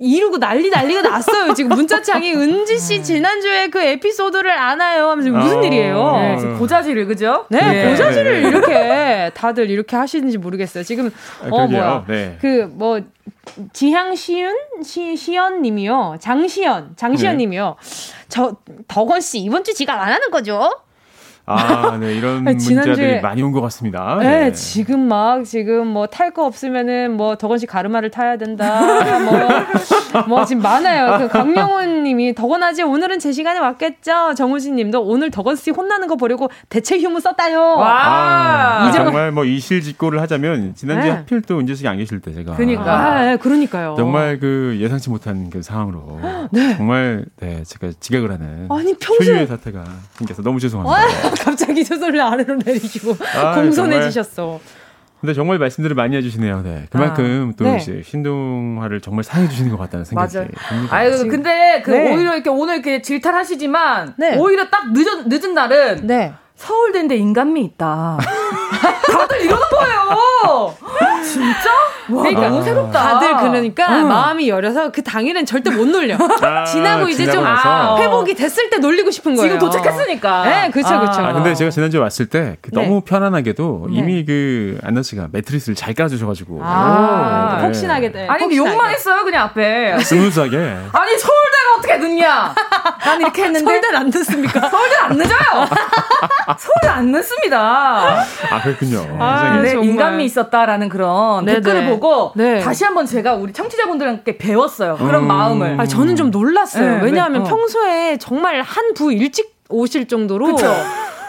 이러고 난리 난리가 났어요. 지금 문자창이 은지 씨 네. 지난주에 그 에피소드를 아나요? 하면서 무슨 어, 일이에요? 네, 고자질을 그죠? 네, 네. 고자질을 이렇게 다들 이렇게 하시는지 모르겠어요. 지금 아, 어 뭐야? 네. 그뭐 지향 시윤 시 시연 님이요. 장시연 장시연 네. 님이요. 저 덕원 씨 이번 주 지각 안 하는 거죠? 아, 네, 이런 문자들이 많이 온 것 같습니다. 네, 네, 지금 막 지금 뭐 탈 거 없으면은 뭐 덕원 씨 가르마를 타야 된다. 뭐, 뭐 지금 많아요. 그 강명훈 님이 덕원 아지 오늘은 제 시간에 왔겠죠? 정우진 님도 오늘 덕원 씨 혼나는 거 보려고 대체 휴무 썼다요. 와. 아, 정말 뭐 이실직고를 하자면 지난주에 네. 하필 또 은재 씨가 안 계실 때 제가 그러니까. 아, 네, 그러니까요. 정말 그 예상치 못한 그 상황으로 네. 정말 네, 제가 지각을 하는 아니 평소에 사태가 생겨서 너무 죄송합니다. 갑자기 소설을 아래로 내리시고 아, 공손해지셨어. 근데 정말 말씀들을 많이 해주시네요. 네. 그만큼 아, 또 네. 이제 신동화를 정말 사랑해주시는 것 같다는 생각이 듭니다. 아유, 근데 그 네. 오히려 이렇게 오늘 이렇게 질타하시지만 네. 오히려 딱 늦은, 늦은 날은 네. 서울대인데 인간미 있다. 다들 이러는 거예요. 진짜? 와, 그러니까 너무 새롭다. 다들 그러니까 응. 마음이 열려서 그 당일엔 절대 못 놀려. 아, 지나고 이제 좀 아, 회복이 됐을 때 놀리고 싶은 거예요. 지금 도착했으니까. 네, 그렇죠, 그렇죠. 아, 근데 제가 지난주에 왔을 때 그 너무 네. 편안하게도 네. 이미 그 한나 씨가 매트리스를 잘 깔아주셔가지고 아, 오, 네. 폭신하게 돼. 아니 욕만 했어요 그냥 앞에. 스무스하게. 아니 서울대가 어떻게 늦냐? 난 이렇게 했는데 서울대 안 늦습니까? 서울대 안 늦어요. 서울대 안 늦습니다. 아 그렇군요. 아, 네, 인간미 있었다라는 그런 네네. 댓글을 보고 네. 다시 한번 제가 우리 청취자분들께 배웠어요. 그런 음. 마음을. 아, 저는 좀 놀랐어요. 네, 왜냐하면 네. 어. 평소에 정말 한 부 일찍 오실 정도로. 그쵸?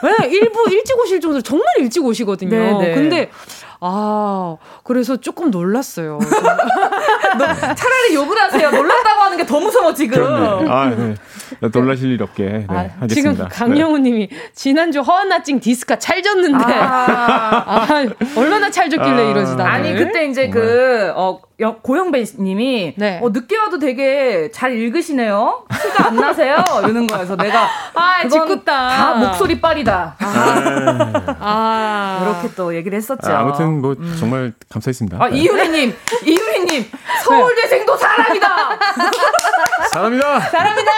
네, 일부 일찍 오실 정도로 정말 일찍 오시거든요. 네네. 근데 아, 그래서 조금 놀랐어요. 차라리 욕을 하세요. 놀랐다고 하는 게 더 무서워, 지금. 그렇네. 아, 네. 놀라실 일 없게. 네, 아, 하겠습니다. 지금 네. 강영우 님이 지난주 허언나찡 디스카 찰졌는데. 아, 아 얼마나 찰졌길래 아, 이러지, 다 아니, 그때 이제 정말. 그, 어, 고영배 님이 네. 어, 늦게 와도 되게 잘 읽으시네요. 티가 안 나세요? 이러는 거여서 내가 아, 짓궂다. 다 목소리 빨이다. 아. 아. 이렇게 또 얘기를 했었죠. 아, 무튼 뭐 음. 정말 감사했습니다. 아, 네. 이유리 님, 이유리 님. 서울대생도 사람이다. 사람이다. 사람이다.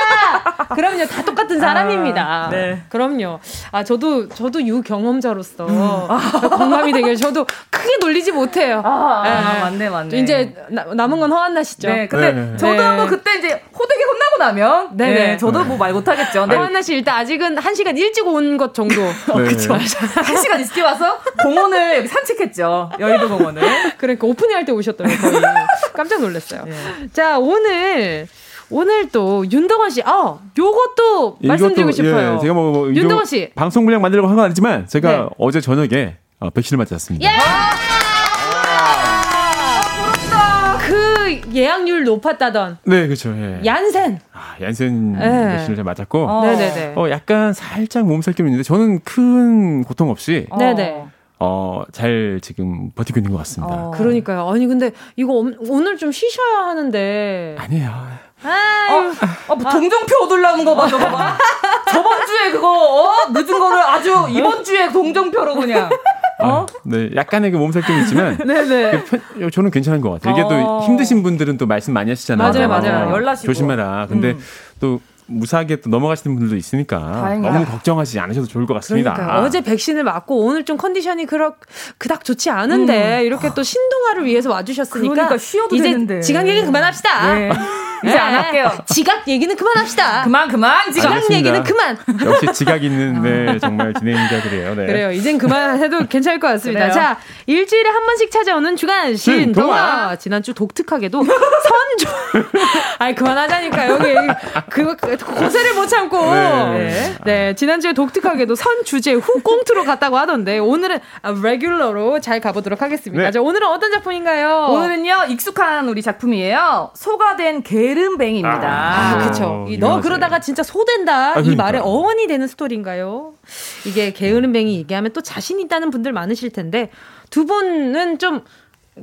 그럼요, 다 똑같은 사람입니다. 아, 네. 그럼요. 아 저도 저도 유 경험자로서 음. 아, 공감이 되길 저도 크게 놀리지 못해요. 아, 네. 아 맞네, 맞네. 이제 나, 남은 건 허한나 씨죠. 네, 근데 네. 저도 네. 뭐 그때 이제 호되게 혼나고 나면 네, 네 저도 뭐 말 못하겠죠. 네. 허한 나 씨 일단 아직은 한 시간 일찍 온 것 정도. 어, 그렇죠. 한 시간 일찍 와서 공원을 여기 산책했죠. 여의도 공원을. 그러니까 오프닝 할 때 오셨더라고요. 거의. 깜짝 놀랐어요. 네. 자 오늘 오늘 또 윤덕원 씨, 아, 요것도 말씀드리고 싶어요. 예, 제가 뭐, 뭐 윤덕원 씨 방송 분량 만들려고 한 건 아니지만 제가 네. 어제 저녁에 어, 백신을 맞았습니다. 예! 그 예약률 높았다던. 네, 그렇죠. 예. 얀센. 아, 얀센 네. 백신을 잘 맞았고. 어. 네네네. 어, 약간 살짝 몸살기는 있는데 저는 큰 고통 없이. 네네. 어, 잘 지금 버티고 있는 것 같습니다. 어. 그러니까요. 아니, 근데 이거 오늘 좀 쉬셔야 하는데. 아니에요. 어, 어, 동정표 얻으려는 거 봐, 저거 봐. 저번 주에 그거, 어? 늦은 거를 아주 이번 주에 동정표로 그냥. 어? 아, 네, 약간의 그 몸살 좀 있지만. 네네. 그 저는 괜찮은 것 같아요. 이게 어. 또 힘드신 분들은 또 말씀 많이 하시잖아요. 맞아요, 맞아요. 어, 연락시고. 조심해라. 근데 음. 또 무사하게 또 넘어가시는 분들도 있으니까 다행이다. 너무 걱정하지 않으셔도 좋을 것 같습니다. 그러니까 어제 백신을 맞고 오늘 좀 컨디션이 그렇 그닥 좋지 않은데 음. 이렇게 또 신동아를 위해서 와주셨으니까 그러니까 쉬어도 이제 되는데. 지각 얘기 그만합시다. 네. 이제 안 할게요. 지각 얘기는 그만합시다. 그만 그만 지각 알겠습니다. 얘기는 그만. 역시 지각 있는 네, 정말 진행자들이에요. 네. 그래요. 이젠 그만해도 괜찮을 것 같습니다. 그래요. 자 일주일에 한 번씩 찾아오는 주간 신동아. 지난주 독특하게도 선조. 아이 그만하자니까 여기 그 고세를 못 참고. 네. 네. 지난주에 독특하게도 선 주제 후 꽁트로 갔다고 하던데 오늘은 레귤러로 잘 가보도록 하겠습니다. 네. 자 오늘은 어떤 작품인가요? 오늘은요 익숙한 우리 작품이에요. 소가 된 개. 게름뱅입니다. 아, 그쵸. 이, 너 그러다가 진짜 소된다. 아, 이 말의 어원이 되는 스토리인가요? 이게 게으름뱅이 얘기하면 또 자신 있다는 분들 많으실 텐데 두 분은 좀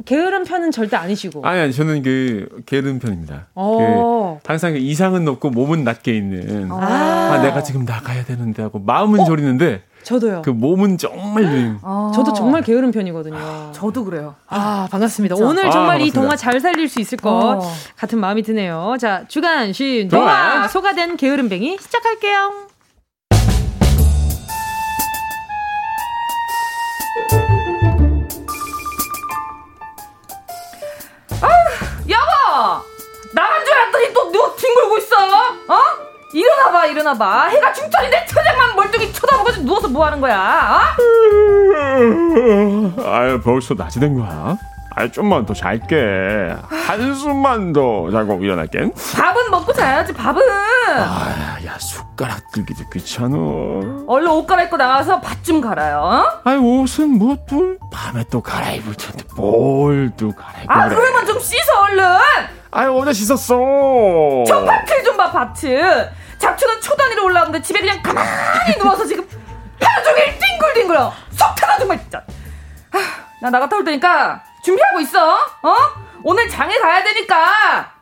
게으른 편은 절대 아니시고. 아니, 아니 저는 그 게으른 편입니다. 어. 그 항상 그 이상은 높고 몸은 낮게 있는. 아. 아. 내가 지금 나가야 되는데 하고 마음은 어? 졸이는데 저도요. 그 몸은 정말 아. 저도 정말 게으른 편이거든요. 아, 저도 그래요. 아, 반갑습니다. 진짜. 오늘 정말 아, 이 동화 잘 살릴 수 있을 것 어. 같은 마음이 드네요. 자, 주간 신 동화 소가 된 게으름뱅이 시작할게요. 아, 여보! 나간 줄 알았더니 또 누가 뒹굴고 있어? 어? 일어나봐 일어나봐. 해가 중천인데 천장만 멀뚱히 쳐다보고 누워서 뭐 하는 거야 어? 아유 벌써 낮이 된 거야? 아 좀만 더 잘게. 한숨만 더. 자고 일어날게. 밥은 먹고 자야지 밥은. 아야 숟가락 들기도 귀찮아. 얼른 옷 갈아입고 나가서 밥좀 갈아요 어? 아이 옷은 뭐또 밤에 또 갈아입을 텐데 뭘 또 갈아입고 아 그래. 그러면 좀 씻어 얼른. 아유 어제 씻었어. 저 밭을 좀 봐 밭을 잡초는 초 단위로 올라오는데 집에 그냥 가만히 누워서 지금 하루 종일 뒹굴뒹굴어. 속 타나 정말 진짜. 하, 나 나갔다 올 테니까 준비하고 있어. 어? 오늘 장에 가야 되니까.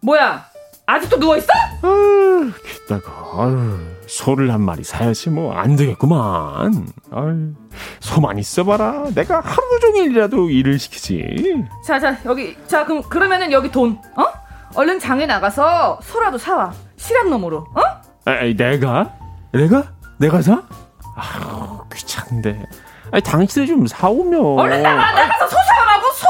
뭐야? 아직도 누워 있어? 아유 기다가. 아유 소를 한 마리 사야지 뭐. 안 되겠구만. 아유 소만 있어봐라. 내가 하루 종일이라도 일을 시키지. 자자 여기. 자 그럼 그러면은 여기 돈. 어? 얼른 장에 나가서 소라도 사와 시간 놈으로 어? 아이 내가? 내가? 내가 사? 아유 귀찮은데 아니 당신이 좀 사오면 얼른 나가 나가서 소 사오라고 소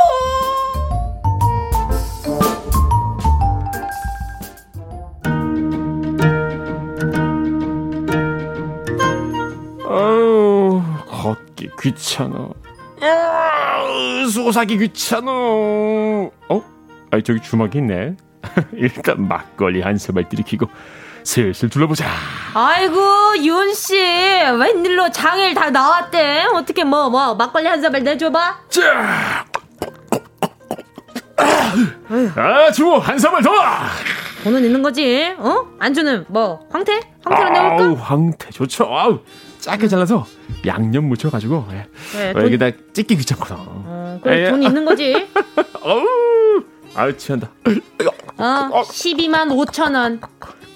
아유 걷기 귀찮아 아유, 소 사기 귀찮아 어? 아이 저기 주먹이 있네 일단 막걸리 한 사발 들이키고 슬슬 둘러보자 아이고 윤 씨, 웬일로 장일 다 나왔대? 어떻게 뭐뭐 막걸리 한 잔을 내줘봐. 자. 아, 주모 한 사발 더. 돈은 있는 거지, 어? 안주는 뭐 황태? 황태로 내볼까? 아우, 황태 좋죠. 아우, 짧게 잘라서 양념 묻혀 가지고 예. 그래, 어, 돈- 여기다 찍기 귀찮거든. 어, 그럼 예. 돈 있는 거지. 어우, 아유 취한다. 어, 12만 5천 원.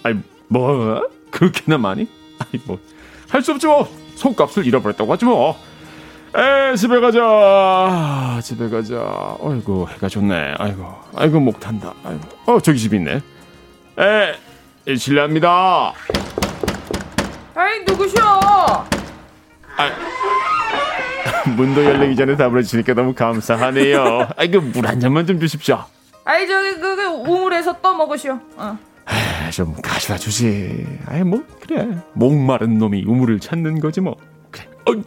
아이 뭐 그렇게나 많이? 아이 뭐할 수 없지 뭐. 손값을 잃어버렸다고 하지 뭐. 에 집에 가자. 집에 가자. 아이고 해가 좋네. 아이고 아이고 목 탄다. 아이고 어 저기 집 있네. 에 예, 실례합니다. 아이 누구셔 문도 열리기 전에 답을 해주니까 너무 감사하네요. 아이고 물 한 잔만 좀 주십시오. 아이 저기 그, 그 우물에서 떠먹으시오 어. 에, 좀 가져다 주지. 아이 뭐 그래. 목마른 놈이 우물을 찾는 거지 뭐. 그래. 어이,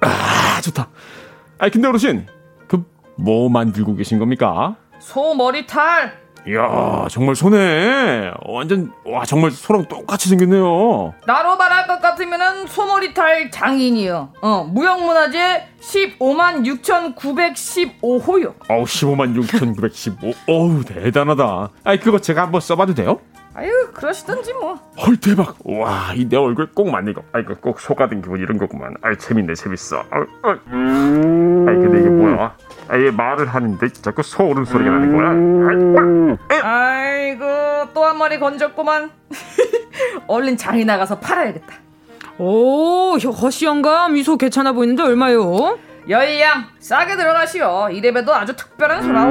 아 좋다. 아 근데 어르신 그 뭐 만들고 계신 겁니까? 소 머리탈 이야 정말 소네. 완전 와 정말 소랑 똑같이 생겼네요. 나로 말할 것 같으면은 소머리탈 장인이요. 어, 무형문화재 15만 6,915호요. 어우 15만 6,915. 어우 대단하다. 아이 그거 제가 한번 써봐도 돼요? 아유, 그러시던지 뭐. 헐 대박 와 이 내 얼굴 꼭 맞네 이거 아 이거 꼭 속아든 기분 이런 거구만 아이 재밌네 재밌어 아, 아. 아이 근데 이게 뭐야 아얘 말을 하는데 자꾸 소 울음소리가 나는 거야 아이고, 또 한 마리 건졌구만. 얼른 장이 나가서 팔아야겠다. 오, 허시 영감 미소 괜찮아 보이는데 얼마요? 여의양, 싸게 들어가시오. 이래봬도 아주 특별한 소라오.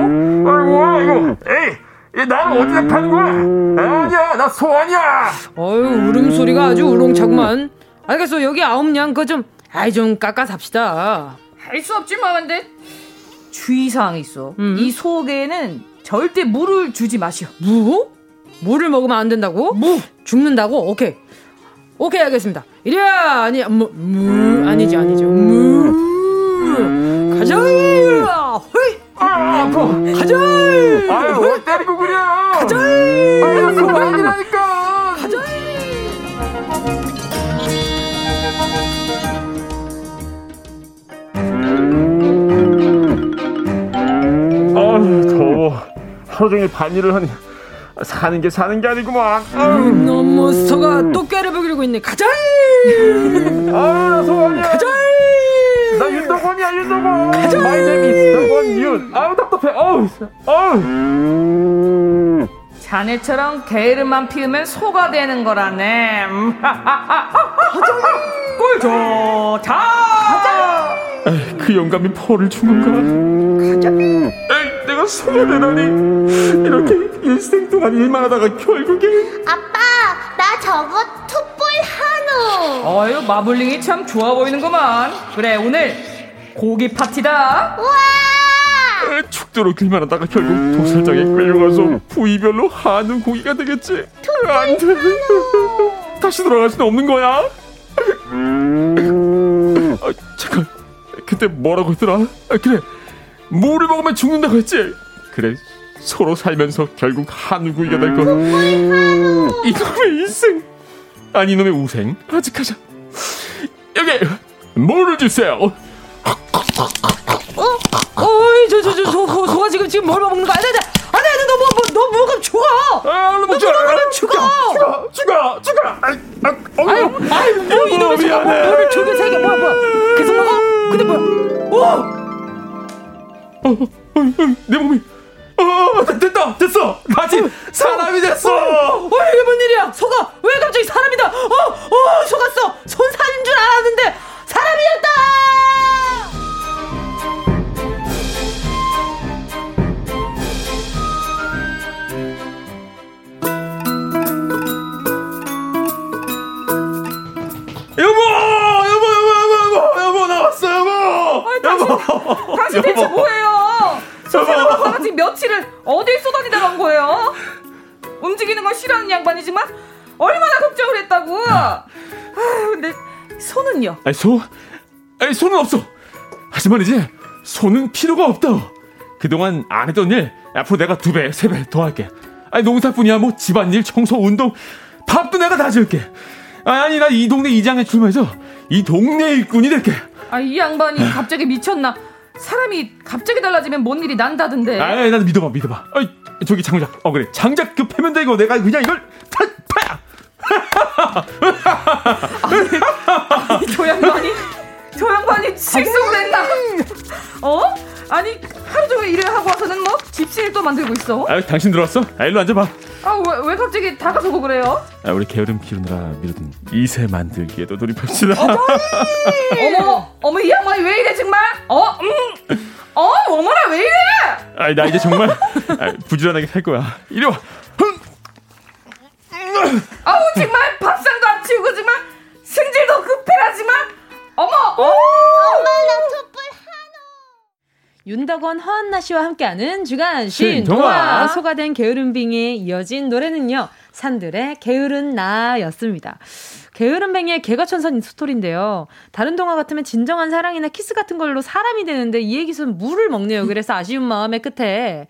아이고 이거 에이 얘 나는 어디다 파는 거야 아니야 나소 아니야 어유 울음소리가 아주 우렁차구만. 알겠어, 여기 아홉 냥 그거 좀, 아이 좀 깎아 삽시다. 할 수 없지만, 근데 주의사항이 있어. 음. 이 소에는 절대 물을 주지 마시오. 무? 물을 먹으면 안 된다고? 무 죽는다고? 오케이. 오케이 알겠습니다. 이리야 아니 무, 무 아니지 아니죠. 무 가자. 아, 아파. 가자. 아유 왜 때리고 그래 가자 아유 소 아니라니까 가자. 아유 더워 하루 종일 밭일을 하니 사는 게 사는 게 아니구만 아유 너무 소가 또 깨를 있네. 가자. 아유 아니야 가자. 나 윤덕원이야 윤덕원 my name is 덕원윤 아우 답답해. 아우 아우. 자네처럼 게으름만 피우면 소가 되는 거라네. 꿀 좋다. 그 영감이 펄을 준 건가 에이, 내가 소가 되다니. 이렇게 일생 동안 일만 하다가 결국에. 아빠, 나 저거 툭불 한우. 어유 마블링이 참 좋아 보이는구만. 그래 오늘 고기 파티다. 우와! 에, 축도 억지로 길만 하다가 결국 도살장에 끌려가서 부위별로 하는 고기가 되겠지. 안 돼. 다시 돌아갈 수는 없는 거야. 아, 잠깐. 그때 뭐라고 했더라? 아, 그래. 물을 먹으면 죽는다고 했지. 그래. 서로 살면서 결국 한우구이가 될 거야. 이놈의 인생. 아니 이놈의 우생. 아직 하자. 여기 물을 주세요. 어? 어이, 저, 저, 저, 저, 저, 저가 지금, 뭘 먹는 거? 안 돼, 안 돼, 안 돼, 안 돼, 너 뭐, 뭐, 너 뭐가 죽어! 아, 얼른 먹자! 죽어! 죽어! 죽어! 죽어! 아이, 아, 아유, 아유, 뭐, 이놈의 지금 뭐, 뭐를 죽여, 세 개, 뭐야, 뭐야. 계속 먹어? 근데 뭐야? 오! 어, 어, 어, 내 몸이. 어, 됐다! 됐어! 마치 사람이 됐어! 어, 이게 뭔 일이야? 소가 왜 갑자기 사람이다? 어, 어, 속았어! 손살인 줄 알았는데 사람이었다! 당신! 당신 여보. 대체 뭐예요? 소세라 박사가 지금 며칠을 어딜 쏘다니다 간 거예요? 움직이는 건 싫어하는 양반이지만 얼마나 걱정을 했다고? 아유, 근데 손은요? 아니, 소? 아니, 소는 없어! 하지만 이제, 소는 필요가 없다! 그동안 안 했던 일, 앞으로 내가 두 배, 세 배 더 할게. 아니, 농사뿐이야, 뭐, 집안일, 청소, 운동, 밥도 내가 다 지을게. 아니, 나 이 동네 이장에 출마해서, 이 동네 일꾼이 될게. 아, 이 양반이 갑자기 미쳤나? 사람이 갑자기 달라지면 뭔 일이 난다던데. 아이, 나도 믿어봐, 믿어봐. 어이, 저기 장작. 어, 그래. 장작 그 패면 돼, 이거. 내가 그냥 이걸, 타, 파! 아니, 저 양반이, 저 양반이 실수했나? 어? 아니, 하루 종일 일을 하고 와서는 뭐 집시일 또 만들고 있어? 아유, 당신 들어왔어? 아, 일로 앉아봐. 아, 왜, 왜 갑자기 다가서고 그래요? 아, 우리 게으름 키우느라 미루던 이세 만들기에도 돌입합시다. 어머, 어머, 이 양반이 왜 이래, 정말? 어, 음, 어, 어머나, 왜 이래? 아이, 나 이제 정말 아, 부지런하게 살 거야. 이리 와. 아우, 정말 밥상도 안 치우고, 정말 승질도 급해라지만, 어머, 어! 윤덕원, 허한나 씨와 함께하는 주간. 신동화 소가된 게으름빙에 이어진 노래는요. 산들의 게으른 나였습니다. 게으름뱅이의 개가천선 스토리인데요. 다른 동화 같으면 진정한 사랑이나 키스 같은 걸로 사람이 되는데 이 얘기는 무를 먹네요. 그래서 아쉬운 마음의 끝에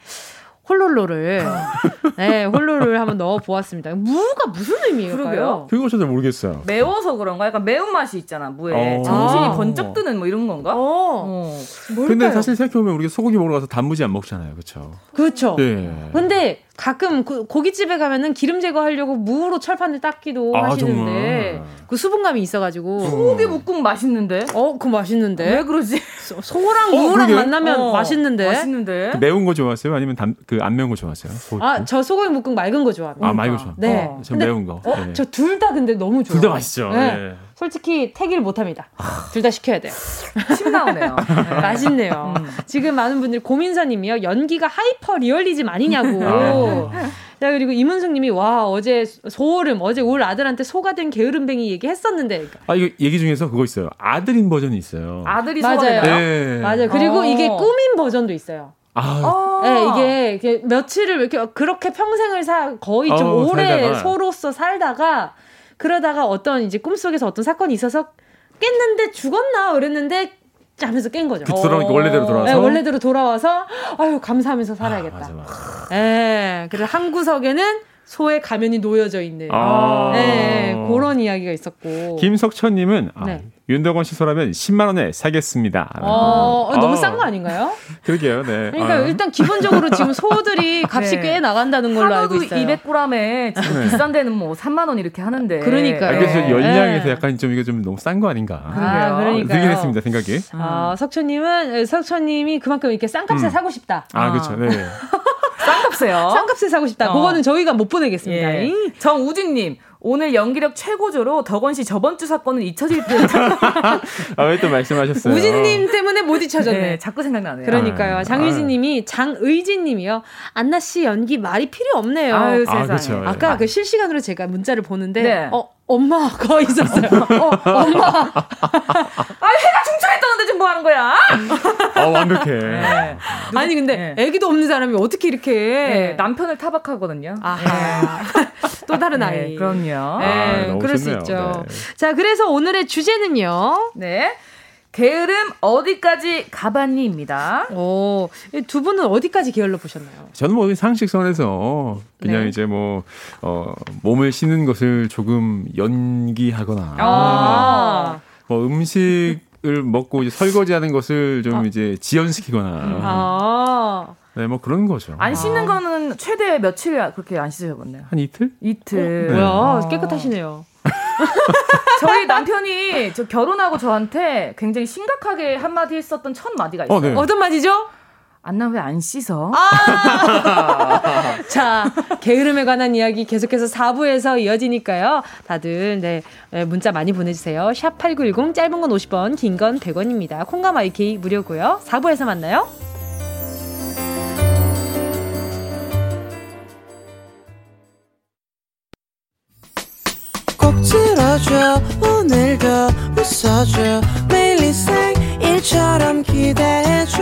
홀롤로를 네, 홀로를 한번 넣어 보았습니다. 무가 무슨 의미일까요? 그러게요. 잘 모르겠어요. 매워서 그런가? 약간 매운 맛이 있잖아, 무에. 어. 정신이 아. 번쩍 뜨는 뭐 이런 건가? 어. 근데 사실 생각해 보면 우리가 소고기 먹으러 가서 단무지 안 먹잖아요. 그쵸? 그렇죠. 예. 근데 가끔 그 고깃집에 가면은 기름 제거하려고 무로 철판을 닦기도 아, 하시는데 정말? 그 수분감이 있어가지고 소고기 뭇국 맛있는데? 어, 그거 맛있는데? 왜 그러지? 소랑 어, 무랑 그러게. 만나면 어, 맛있는데? 맛있는데? 그 매운 거 좋아하세요? 아니면 그 안 매운 거 좋아하세요? 아, 저 소고기 뭇국 맑은 거 좋아합니다. 아, 맑은 거 좋아. 네. 어, 전 매운 거. 어, 네. 저둘 다 근데 너무 좋아요. 둘다 맛있죠. 네. 네. 솔직히 택일을 못 합니다. 둘 다 시켜야 돼요. 침 나오네요. 네. 맛있네요. 음. 지금 많은 분들이 고민서님이요. 연기가 하이퍼 리얼리즘 아니냐고. 아. 자, 그리고 이문숙님이 와, 어제 소름, 어제 울 아들한테 소가 된 게으름뱅이 얘기했었는데. 아, 이거 얘기 중에서 그거 있어요. 아들인 버전이 있어요. 아들이 맞아요. 네. 맞아요. 그리고 어. 이게 꾸민 버전도 있어요. 아, 어. 네, 이게, 이게 며칠을 이렇게 그렇게 평생을 사 거의 좀 어, 오래 살다가. 소로서 살다가 그러다가 어떤 이제 꿈속에서 어떤 사건이 있어서 깼는데 죽었나 그랬는데 하면서 깬 거죠. 그 돌아오니까 원래대로 돌아와서. 네, 원래대로 돌아와서 아유 감사하면서 아, 살아야겠다. 맞아, 맞아. 예. 그래서 한 구석에는 소의 가면이 놓여져 있는 아. 예, 그런 이야기가 있었고. 김석천님은 아, 네. 윤덕원 씨 소라면 10만 원에 사겠습니다. 어, 어, 너무 아. 싼거 아닌가요? 그러게요. 네. 그러니까 아. 일단 기본적으로 지금 소들이 값이 네. 꽤 나간다는 걸로 알고 있어요. 200g에 지금 네. 비싼 데는 뭐 3만 원 이렇게 하는데. 그러니까요. 아, 그래서 네. 열량에서 네. 약간 좀 이거 좀 너무 싼 거 아닌가. 아, 그러니까요. 들긴 했습니다, 생각이. 아, 석천님은 석천님이 그만큼 이렇게 싼 값에 음. 사고 싶다. 아, 그렇죠. 네. 싼값세요. 싼값에 사고 싶다. 어. 그거는 저희가 못 보내겠습니다. 예. 이. 정우진님. 오늘 연기력 최고조로 덕원 씨 저번 주 사건은 잊혀질 듯. 아, 왜 또 말씀하셨어요? 우진님 때문에 못 잊혀졌네. 네, 자꾸 생각나네요. 그러니까요. 아, 장유진님이 장의진님이요. 안나 씨 연기 말이 필요 없네요. 아유, 아, 세상에. 그렇죠. 아까 그 실시간으로 제가 문자를 보는데 네. 어 엄마가 있었어요. 어 엄마. 아, 해가 중천했다는데 지금 뭐 하는 거야? 어, 완벽해. 네. 아니 근데 네. 애기도 없는 사람이 어떻게 이렇게 네, 남편을 타박하거든요. 아하. 또 다른 아이. 그럼요. 네, 아, 그럴 좋네요. 수 있죠. 자, 그래서 오늘의 주제는요. 네. 게으름 어디까지 가봤니입니다. 오, 두 분은 어디까지 게을러 보셨나요? 저는 뭐 상식선에서 그냥 네. 이제 뭐, 어, 몸을 씻는 것을 조금 연기하거나. 아. 뭐 음식을 먹고 이제 설거지하는 것을 좀 아. 이제 지연시키거나. 아. 네, 뭐 그런 거죠. 안 씻는 아. 거는 최대 며칠 그렇게 안 씻으셨네요. 한 이틀? 이틀. 어? 뭐야, 아. 깨끗하시네요. 저희 남편이 저 결혼하고 저한테 굉장히 심각하게 한마디 했었던 첫 마디가 있어요. 어, 네. 어떤 마디죠? 안나 왜 안 씻어? 아~ 자, 게으름에 관한 이야기 계속해서 4부에서 이어지니까요. 다들 네, 네 문자 많이 보내주세요. 샵 8910 짧은 건 50원, 긴 건 100원입니다. 콩감 IK 무료고요. 4부에서 만나요. 꼭 들어줘 오늘도 웃어줘 매일 일상일처럼 기대해줘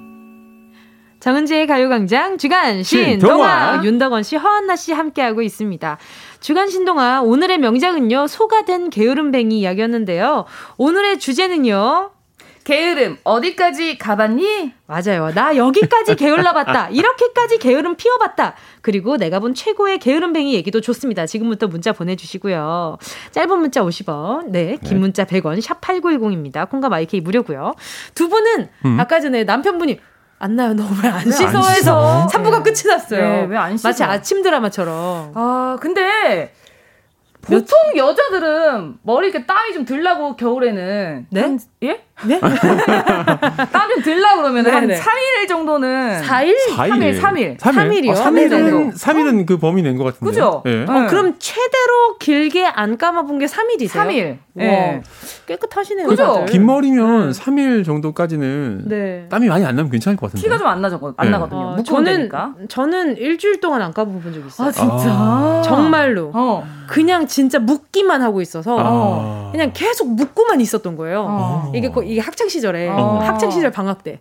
정은지의 가요광장 주간 신동화 윤덕원 씨, 허한나 씨 함께하고 있습니다. 주간 신동아 오늘의 명작은요 소가 된 게으름뱅이 이야기였는데요. 오늘의 주제는요. 게으름 어디까지 가봤니? 맞아요. 나 여기까지 게을러봤다. 이렇게까지 게으름 피워봤다. 그리고 내가 본 최고의 게으름뱅이 얘기도 좋습니다. 지금부터 문자 보내주시고요. 짧은 문자 50원, 네, 긴 네. 문자 100원, 샵 8910입니다. 콩과 마이케이 무료고요. 두 분은 음. 아까 전에 남편분이 안 나요. 너왜안 씻어? 해서 3부가 끝이 났어요. 네, 왜안 씻어? 마치 아침 드라마처럼. 아, 근데 보통 여자들은 머리 이렇게 땀이 좀 들라고 겨울에는 네? 한, 예? 네? 땀좀 들라 그러면 한 4일 정도는 4일? 4일. 3일, 3일. 3일. 이요 아, 3일은 3일은 그 범위 낸 것 같은데. 그죠? 네. 어, 그럼 최대로 길게 안 감아 본 게 3일이세요? 3일. 네. 깨끗하시네요. 그죠? 긴 머리면 네. 3일 정도까지는 네. 땀이 많이 안 나면 괜찮을 것 같은데. 티가 좀 안 나죠. 안 네. 나거든요. 어, 저는 되니까. 저는 일주일 동안 안 감아 본 적 있어요. 아, 진짜. 아. 정말로. 어. 그냥 진짜 묵기만 하고 있어서 아. 그냥 계속 묵고만 있었던 거예요. 어. 이게 이게 학창 시절에 어. 학창 시절 방학 때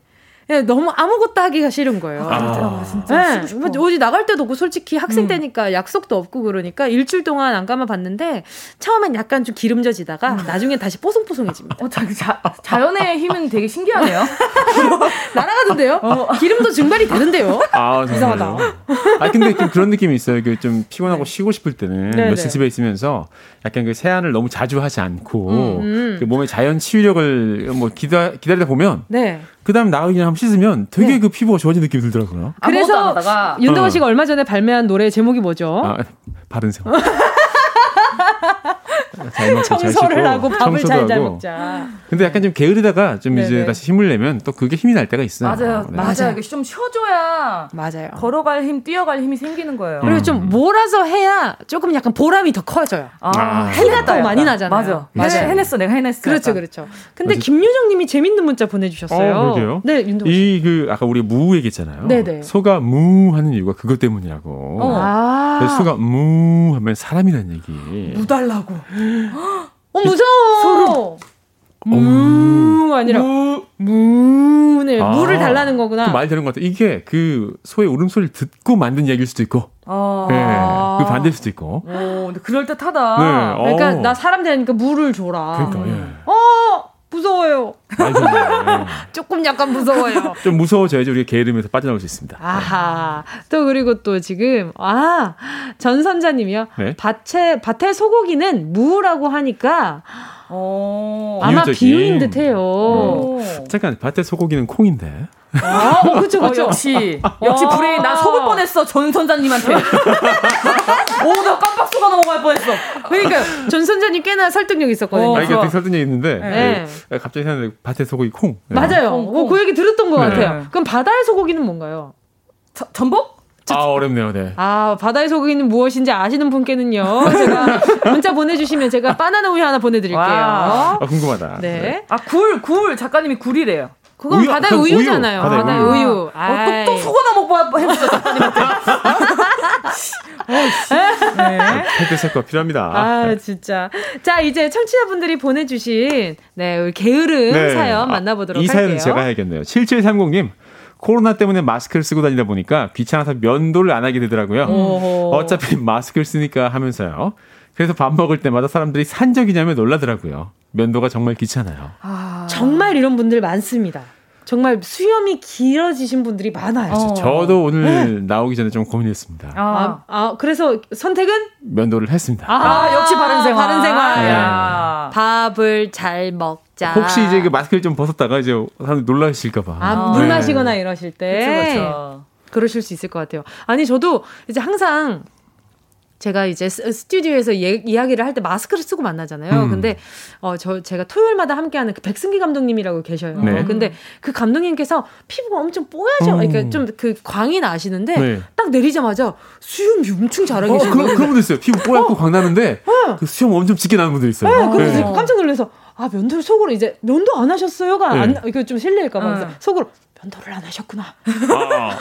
예, 너무 아무것도 하기가 싫은 거예요. 아, 진짜. 네, 뭐 어디 나갈 때도 없고 솔직히 학생 음. 때니까 약속도 없고 그러니까 일주일 동안 안 감아 봤는데 처음엔 약간 좀 기름져지다가 음. 나중엔 다시 뽀송뽀송해집니다. 어, 자, 자, 자연의 힘은 되게 신기하네요. 날아가던데요? 어. 기름도 증발이 되는데요. 아, 이상하다. 아, 근데 좀 그런 느낌이 있어요. 그 좀 피곤하고 네. 쉬고 싶을 때는 네네. 며칠 집에 있으면서 약간 그 세안을 너무 자주 하지 않고 음, 음. 그 몸의 자연 치유력을 뭐 기다, 기다리다 보면 네. 그 다음에 나가기 전에 한번 씻으면 되게 네. 그 피부가 좋아진 느낌이 들더라고요. 그래서 윤동원 어. 씨가 어. 얼마 전에 발매한 노래 제목이 뭐죠? 아, 바른 생 청소를 하고 밥을 잘 잘 먹자. 근데 약간 좀 게으르다가 좀 네네. 이제 다시 힘을 내면 또 그게 힘이 날 때가 있어요. 맞아요. 네. 맞아요. 좀 쉬어줘야 맞아요. 걸어갈 힘, 뛰어갈 힘이 생기는 거예요. 그리고 좀 몰아서 해야 조금 약간 보람이 더 커져요. 아, 아. 해가 더 많이 나잖아요. 맞아. 맞아. 네. 해냈어. 내가 해냈어. 그렇죠, 그렇죠. 근데 김유정 님이 재밌는 문자 보내주셨어요. 어, 그러게요. 네, 윤동 씨. 이, 그, 아까 우리 무 얘기했잖아요. 네네. 소가 무 하는 이유가 그것 때문이라고. 어. 아. 소가 무 하면 사람이라는 얘기. 무 달라고. 어, 무서워. 무 아니라 무. 무네 아, 무를 달라는 거구나. 그 말 되는 것 같아. 이게 그 소의 울음소리를 듣고 만든 얘기일 수도 있고. 아. 네, 그 반대일 수도 있고. 오, 근데 그럴 듯하다. 네, 그러니까 어. 나 사람 되니까 무를 줘라. 그러니까. 예. 어. 무서워요. 조금 약간 무서워요. 좀 무서워져야지 우리가 게으름에서 빠져나올 수 있습니다. 아하. 또 그리고 또 지금 아 전선자님이요. 네? 밭에 밭에 소고기는 무라고 하니까 어, 아마 비유인 듯해요. 어. 잠깐 밭에 소고기는 콩인데. 아, 어, 그쵸, 그쵸. 어, 역시, 역시 브레인, 나 속을 뻔했어, 전 선자님한테. 오, 나 깜빡 속아 넘어갈 뻔했어. 그러니까, 전 선자님 꽤나 설득력 있었거든요. 아, 이게 되게 설득력 있는데, 네. 네. 갑자기 생각나는데, 밭에 소고기 콩. 네. 맞아요. 콩, 콩. 그 얘기 들었던 것 네. 같아요. 그럼 바다의 소고기는 뭔가요? 저, 전복? 아, 어렵네요, 네. 아, 바다의 소고기는 무엇인지 아시는 분께는요. 제가 문자 보내주시면 제가 바나나 우유 하나 보내드릴게요. 아, 궁금하다. 네. 네. 아, 굴, 굴. 작가님이 굴이래요. 그건 우유, 바다의 우유잖아요. 우유. 바다의 우유. 우유. 어, 또, 또 속어나 먹고 작가님한테. 네. 팩트세커 필요합니다. 아, 네. 진짜. 자, 이제 청취자분들이 보내주신, 네, 우리 게으른 네. 사연 만나보도록 아, 이 할게요. 이 사연은 제가 해야겠네요. 7730님. 코로나 때문에 마스크를 쓰고 다니다 보니까 귀찮아서 면도를 안 하게 되더라고요. 오호. 어차피 마스크를 쓰니까 하면서요. 그래서 밥 먹을 때마다 사람들이 산적이냐며 놀라더라고요. 면도가 정말 귀찮아요. 아, 정말 이런 분들 많습니다. 정말 수염이 길어지신 분들이 많아요. 어. 저도 오늘 네. 나오기 전에 좀 고민했습니다. 아, 아, 아, 그래서 선택은 면도를 했습니다. 아, 아 역시 바른 생활. 바른 생활. 네. 밥을 잘 먹자. 혹시 이제 그 마스크를 좀 벗었다가 이제 사람들 놀라실까봐. 아, 물 네. 마시거나 이러실 때. 그렇죠. 그러실 수 있을 것 같아요. 아니 저도 이제 항상 제가 이제 스튜디오에서 예, 이야기를 할 때 마스크를 쓰고 만나잖아요. 음. 근데 어 저 제가 토요일마다 함께하는 그 백승기 감독님이라고 계셔요. 네. 근데 그 감독님께서 피부가 엄청 뽀야져, 음. 그러니까 좀 그 광이 나시는데 네. 딱 내리자마자 수염 엄청 잘하게 계세요. 어, 그런 그런 분들 있어요. 피부 뽀얗고 어. 광 나는데 어. 그 수염 엄청 짙게 나는 분들 있어요. 네, 그래서 네. 깜짝 놀라서 아 면도를 속으로 이제 면도 안 하셨어요가 네. 안 이거 좀 실례일까봐 네. 속으로 면도를 안 하셨구나. 아.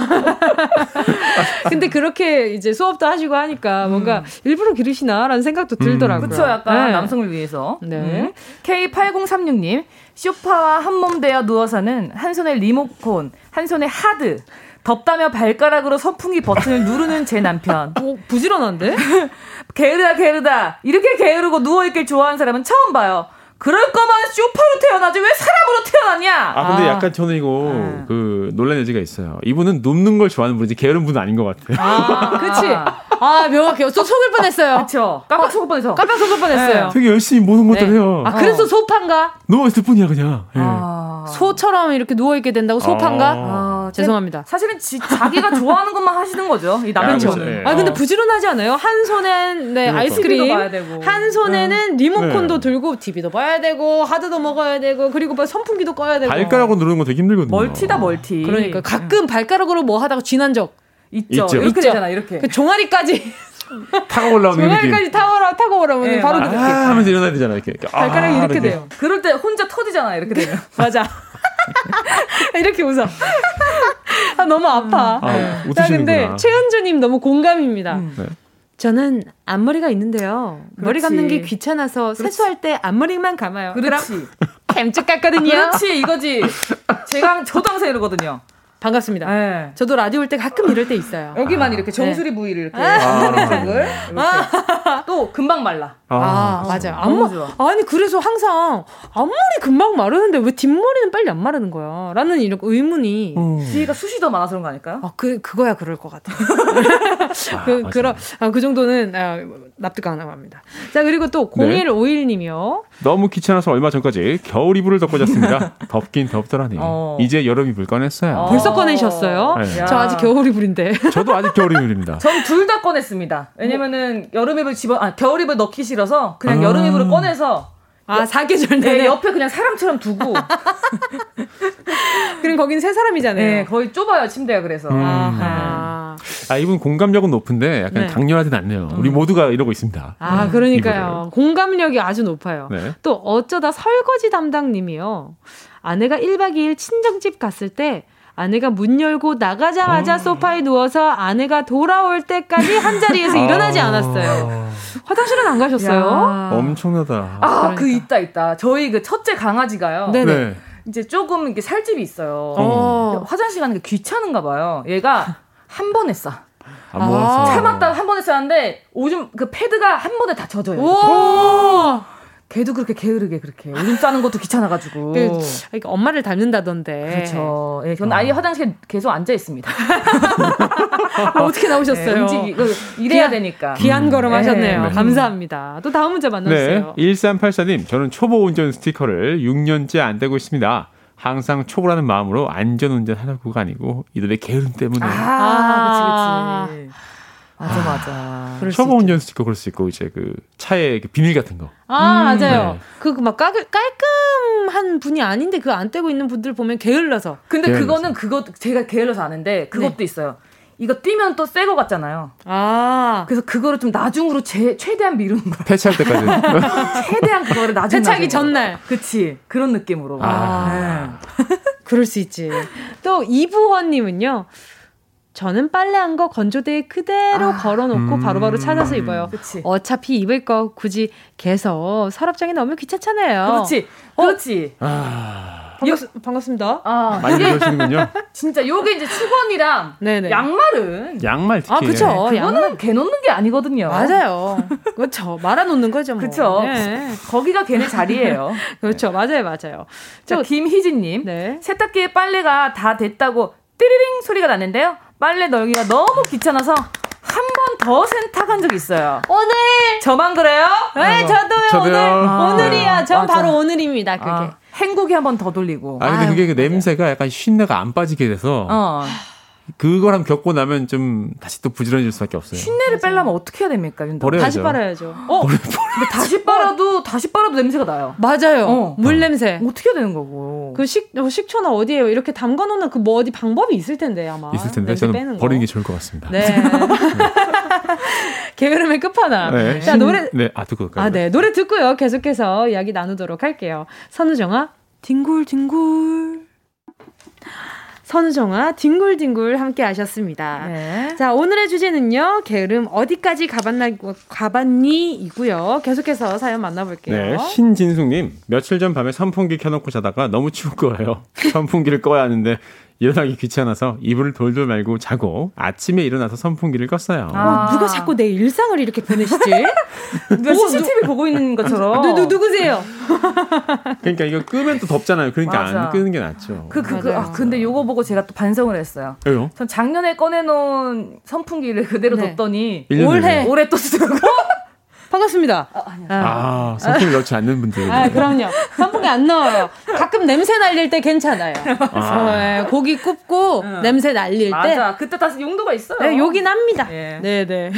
근데 그렇게 이제 수업도 하시고 하니까 뭔가 음. 일부러 기르시나라는 생각도 음. 들더라고요. 그렇죠. 약간 네. 남성을 위해서. 네. 음. K8036님. 쇼파와 한 몸 되어 누워서는 한 손에 리모콘, 한 손에 하드, 덥다며 발가락으로 선풍기 버튼을 누르는 제 남편. 어, 부지런한데? 게으르다 게으르다. 이렇게 게으르고 누워있길 좋아하는 사람은 처음 봐요. 그럴 거면 쇼파로 태어나지 왜 사람으로 태어났냐? 아 근데 아. 약간 저는 이거 아. 그 논란 여지가 있어요. 이분은 눕는 걸 좋아하는 분이지 게으른 분은 아닌 것 같아요. 아, 그치. 아 명확해요. 속 속을 뻔했어요. 그렇죠. 깜빡 속을 뻔해서. 깜빡 속을 뻔했어요. 네. 되게 열심히 모든 것들 네. 해요. 아 그래서 어. 소파인가? 누워 있을 뿐이야 그냥. 네. 소처럼 이렇게 누워 있게 된다고 소파인가? 아, 죄송합니다. 사실은 지, 자기가 좋아하는 것만 하시는 거죠. 이 남편처럼. 아, 네. 아 근데 부지런하지 않아요? 한 손엔 네 아이스크림, 한 손에는 리모컨도 네. 들고 TV도 봐야 되고 하드도 먹어야 되고 그리고 뭐 선풍기도 꺼야 되고. 발가락으로 누르는 거 되게 힘들거든요. 멀티다 멀티. 그러니까 가끔 발가락으로 뭐 하다가 쥐난 적 있죠. 있죠. 이렇게 있죠. 되잖아 이렇게. 그 종아리까지. 타고 올라오는 종아리까지 타고 타고 오라면 네, 바로 아, 하면서 일어나야 되잖아 이렇게. 발가락이 아, 이렇게 돼요. 그럴 때 혼자 터지잖아 이렇게 되면. 맞아. 이렇게 웃어. 아, 너무 아파. 아, 자, 근데 최은주님 너무 공감입니다. 음. 네. 저는 앞머리가 있는데요. 그렇지. 머리 감는 게 귀찮아서 그렇지. 세수할 때 앞머리만 감아요. 그렇지. 햄쭉 깎거든요. 그렇지, 이거지. 제가 저도 항상 이러거든요. 반갑습니다. 네. 저도 라디오 올 때 가끔 이럴 때 있어요. 여기만 아. 이렇게 정수리 네. 부위를 이렇게 머리색을 아. 또 금방 말라. 아, 아 맞아요. 앞머 아니 그래서 항상 앞머리 금방 마르는데 왜 뒷머리는 빨리 안 마르는 거야? 라는 이런 의문이. 음. 뒤가 숱이 더 많아서 그런 거 아닐까요? 아, 그 그거야 그럴 것 같아요. 그 아, 그런 아, 그 정도는 아, 납득 가능합니다. 자 그리고 또 0151님이요. 너무 귀찮아서 얼마 전까지 겨울 이불을 덮고 잤습니다. 덥긴 덥더라니. 어. 이제 여름 이불 꺼냈어요. 어. 벌써 꺼내셨어요? 네. 저 아직 겨울 이불인데. 저도 아직 겨울 이불입니다. 전 둘 다 꺼냈습니다. 왜냐면은 여름 이불 집어 아 겨울 이불 넣기 싫어 서 그냥 아. 여름 이불을 꺼내서 아, 사계절 내내 네, 옆에 그냥 사람처럼 두고. 그럼 거긴 세 사람이잖아요. 네, 거의 좁아요, 침대가 그래서. 음. 아, 아, 이분 공감력은 높은데 약간 네. 강렬하진 않네요. 우리 음. 모두가 이러고 있습니다. 아, 음, 그러니까요. 이거를. 공감력이 아주 높아요. 네. 또 어쩌다 설거지 담당님이요. 아내가 1박 2일 친정집 갔을 때 아내가 문 열고 나가자마자 어. 소파에 누워서 아내가 돌아올 때까지 한 자리에서 일어나지 않았어요. 화장실은 안 가셨어요? 야. 엄청나다. 아, 그러니까. 그 있다 있다. 저희 그 첫째 강아지가요. 네네. 네. 이제 조금 이렇게 살집이 있어요. 어. 화장실 가는 게 귀찮은가 봐요. 얘가 한 번에 싸. 아. 참았다 한 번에 싸는데 오줌 그 패드가 한 번에 다 젖어요. 오. 걔도 그렇게 게으르게 그렇게 오줌 싸는 것도 귀찮아가지고. 그, 그러니까 엄마를 닮는다던데. 그렇죠. 예, 저는 아이 화장실에 계속 앉아 있습니다. 아, 어떻게 나오셨어요? 네, 움직이, 그, 일해야 되니까. 귀한 음. 걸음 하셨네요. 네. 감사합니다. 또 다음 문제 만나주세요. 네, 1384님, 저는 초보 운전 스티커를 6년째 안 떼고 있습니다. 항상 초보라는 마음으로 안전 운전하려고가 아니고 이들의 게으름 때문에. 아, 아 그치, 그치. 맞아, 맞아. 초보 운전 스티커 그럴 수 있고, 이제 그 차에 그 비닐 같은 거. 아, 음, 맞아요. 네. 그막 그 깔끔한 분이 아닌데 그거 안 떼고 있는 분들 보면 게을러서. 근데 게을러서. 그거는 그거, 제가 게을러서 아는데 그것도 네. 있어요. 이거 뛰면 또 새 거 같잖아요. 아. 그래서 그거를 좀 나중으로 제, 최대한 미루는 거예요. 폐차할 때까지. 최대한 그거를 나중 폐차하기 전날. 그치. 그런 느낌으로. 아. 네. 그럴 수 있지. 또 이부헌님은요. 저는 빨래한 거 건조대에 그대로 아, 걸어놓고 음, 바로 바로 찾아서 입어요. 그치. 어차피 입을 거 굳이 개서 서랍장에 넣으면 귀찮잖아요. 그렇지. 어? 그렇지. 아. 반갑, 반갑습니다. 아, 많이 그러시는군요. 진짜 요게 이제 수건이랑 네네. 양말은 양말 특히. 아, 그쵸. 그거는 양말. 개 놓는 게 아니거든요. 맞아요. 그렇죠. 말아 놓는 거죠, 뭐. 그렇죠. 네. 거기가 걔네 자리예요. 그렇죠. 맞아요, 맞아요. 자, 김희진 님. 네. 세탁기에 빨래가 다 됐다고 띠리링 소리가 났는데요. 빨래 널기가 너무 귀찮아서 한 번 더 세탁한 적 있어요. 오늘 저만 그래요? 네, 저도요. 저도요. 오늘 아, 오늘이야. 전 맞아. 바로 오늘입니다. 그게. 아, 행복이 한 번 더 돌리고. 아 근데 아유, 그게 그 냄새가 약간 쉰내가 안 빠지게 돼서 어. 그걸 한번 겪고 나면 좀 다시 또 부지런해질 수밖에 없어요. 쉰내를 빼려면 어떻게 해야 됩니까, 윤도? 버려야죠. 다시 빨아야죠. 어, 근데 다시 빨아도 다시 빨아도 냄새가 나요. 맞아요. 어. 물 냄새. 어떻게 해야 되는 거고? 그 식, 어, 식초나 어디에 이렇게 담가 놓는 그 뭐 어디 방법이 있을 텐데 아마. 있을 텐데 저는 버리는 게 좋을 것 같습니다. 네. 게으름의 끝판왕. 네. 자 노래. 네, 아 듣고 갈까요? 아 네, 노래 듣고요. 계속해서 이야기 나누도록 할게요. 선우정아, 뒹굴뒹굴. 선우정아 뒹굴뒹굴 함께 하셨습니다. 네. 자, 오늘의 주제는요. 게으름 어디까지 가봤나 가봤니이고요. 계속해서 사연 만나볼게요. 네, 신진숙님 며칠 전 밤에 선풍기 켜놓고 자다가 너무 추운 거예요. 선풍기를 꺼야 하는데 일어나기 귀찮아서 이불을 돌돌 말고 자고 아침에 일어나서 선풍기를 껐어요. 아. 어, 누가 자꾸 내 일상을 이렇게 보내시지? 누가 CCTV 보고 있는 것처럼. 누, 누, 누구세요? 그러니까 이거 끄면 또 덥잖아요. 그러니까 맞아. 안 끄는 게 낫죠. 그, 그, 그, 아, 근데 요거 보고 제가 또 반성을 했어요. 왜요? 전 작년에 꺼내놓은 선풍기를 그대로 네. 뒀더니 올해, 올해 또 쓰더라고. 반갑습니다. 아, 아 선풍기 넣지 않는 분들. 아, 그럼요. 선풍기 안 넣어요. 가끔 냄새 날릴 때 괜찮아요. 아. 네, 고기 굽고 응. 냄새 날릴 맞아. 때. 맞아. 그때 다시 용도가 있어요. 네, 요긴 합니다. 예. 네, 네.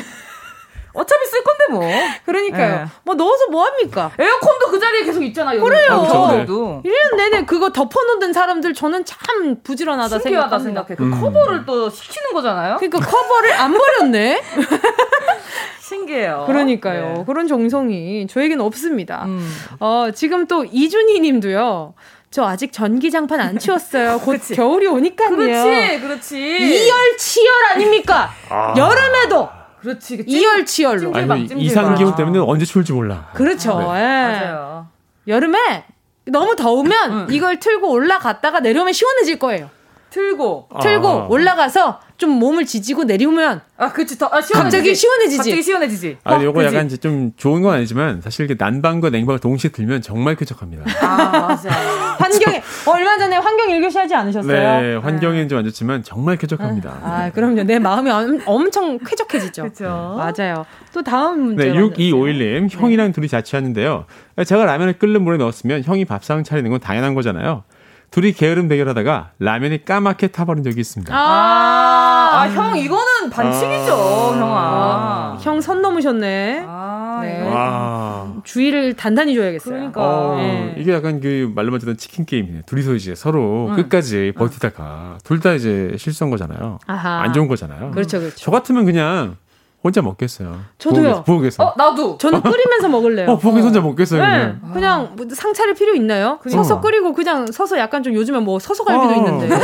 어차피 쓸 건데 뭐. 그러니까요. 네. 뭐 넣어서 뭐 합니까? 에어컨도 그 자리에 계속 있잖아 요. 그래요. 아, 1년 내내 그거 덮어놓는 사람들 저는 참 부지런하다 생각합니다. 생각해. 그 음. 커버를 또 시키는 거잖아요. 그러니까 커버를 안 버렸네. 신기해요. 그러니까요. 네. 그런 정성이 저에겐 없습니다. 음. 어, 지금 또 이준희 님도요. 저 아직 전기장판 안 치웠어요. 곧 그렇지. 겨울이 오니까요. 그렇지, 그렇지. 이열치열 아닙니까? 아. 여름에도 그렇지. 그 이열치열로. 아니, 이상 기후 때문에 언제 추울지 몰라. 그렇죠. 네. 예. 맞아요. 여름에 너무 더우면 응. 이걸 틀고 올라갔다가 내려오면 시원해질 거예요. 틀고 틀고 아. 올라가서 좀 몸을 지지고 내리우면 아 그치. 더 아, 갑자기 시원해지지. 갑자기 시원해지지. 아 어, 요거 약간 이제 좀 좋은 건 아니지만 사실 이게 난방과 냉방을 동시에 들면 정말 쾌적합니다. 아 맞아요. 환경에 어, 얼마 전에 환경 일교시 하지 않으셨어요? 네 환경엔 좀안 좋지만 정말 쾌적합니다. 아, 아 그럼요. 내 마음이 엄, 청 쾌적해지죠. 그렇죠 맞아요. 또 다음 문제 네 6251님 형이랑 둘이 자취하는데요. 제가 라면을 끓는 물에 넣었으면 형이 밥상 차리는 건 당연한 거잖아요 둘이 게으름 대결하다가 라면이 까맣게 타버린 적이 있습니다. 아, 아, 형 이거는 반칙이죠, 아~ 형아. 형 선 넘으셨네. 아, 네. 와. 주의를 단단히 줘야겠어요. 그러니까. 어, 네. 이게 약간 그 말로만 듣던 치킨 게임이네. 둘이서 이제 서로 응. 끝까지 버티다가 둘 다 이제 실수한 거잖아요. 아하. 안 좋은 거잖아요. 그렇죠, 그렇죠. 저 같으면 그냥 혼자 먹겠어요. 저도요. 부엌에서. 어, 나도. 저는 끓이면서 먹을래요. 어, 부엌에서 혼자 먹겠어요. 네. 그냥, 그냥 뭐 상차릴 필요 있나요? 그러니까. 서서 끓이고 그냥 서서 약간 좀 요즘에 뭐 서서 갈비도 어. 있는데.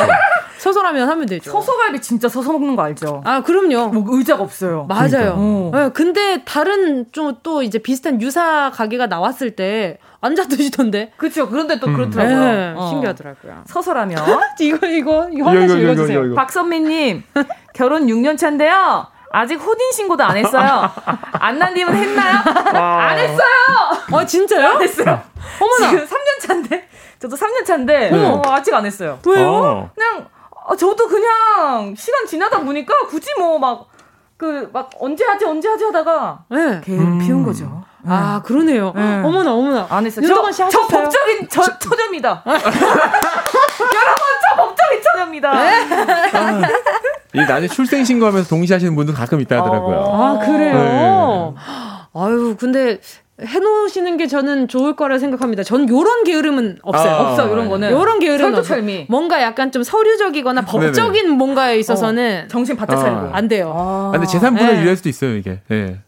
서서라면 하면 되죠. 서서갈비 진짜 서서 먹는 거 알죠? 아, 그럼요. 뭐 의자가 없어요. 맞아요. 그러니까. 어. 네, 근데 다른 좀 또 이제 비슷한 유사 가게가 나왔을 때 앉아 드시던데. 그렇죠. 그런데 또 음. 그렇더라고요. 네, 어. 신기하더라고요. 서서라면. 이거 이거 이거 하나씩 읽어주세요. 박선미님 결혼 6년 차인데요. 아직 혼인 신고도 안 했어요. 안나님은 했나요? 안 했어요. 어 진짜요? 안 했어요. 어머나. 지금 3년 차인데 저도 3년 차인데 네. 어, 아직 안 했어요. 왜요? 어. 그냥 어, 저도 그냥 시간 지나다 보니까 굳이 뭐 막 그막 언제 하지 언제 하지 하다가 네. 게으름 음. 피운 거죠. 아 그러네요. 네. 어머나 어머나 안 했어요. 윤동원 씨 하셨어요? 저 법적인 저, 처녀입니다. 여러분 저 법적인 처녀입니다. 네. 이 나중에 출생 신고하면서 동시에 하시는 분들 가끔 있다 하더라고요. 아, 그래요? 네. 아유, 근데 해놓으시는 게 저는 좋을 거라 생각합니다. 전 요런 게으름은 없어요. 아, 없어, 요런 거는. 요런 게으름은 철두철미. 뭔가 약간 좀 서류적이거나 법적인 네네. 뭔가에 있어서는 어, 정신 바짝 차리고 아. 안 돼요. 아. 근데 재산 분할 네. 유예할 수도 있어요, 이게. 네.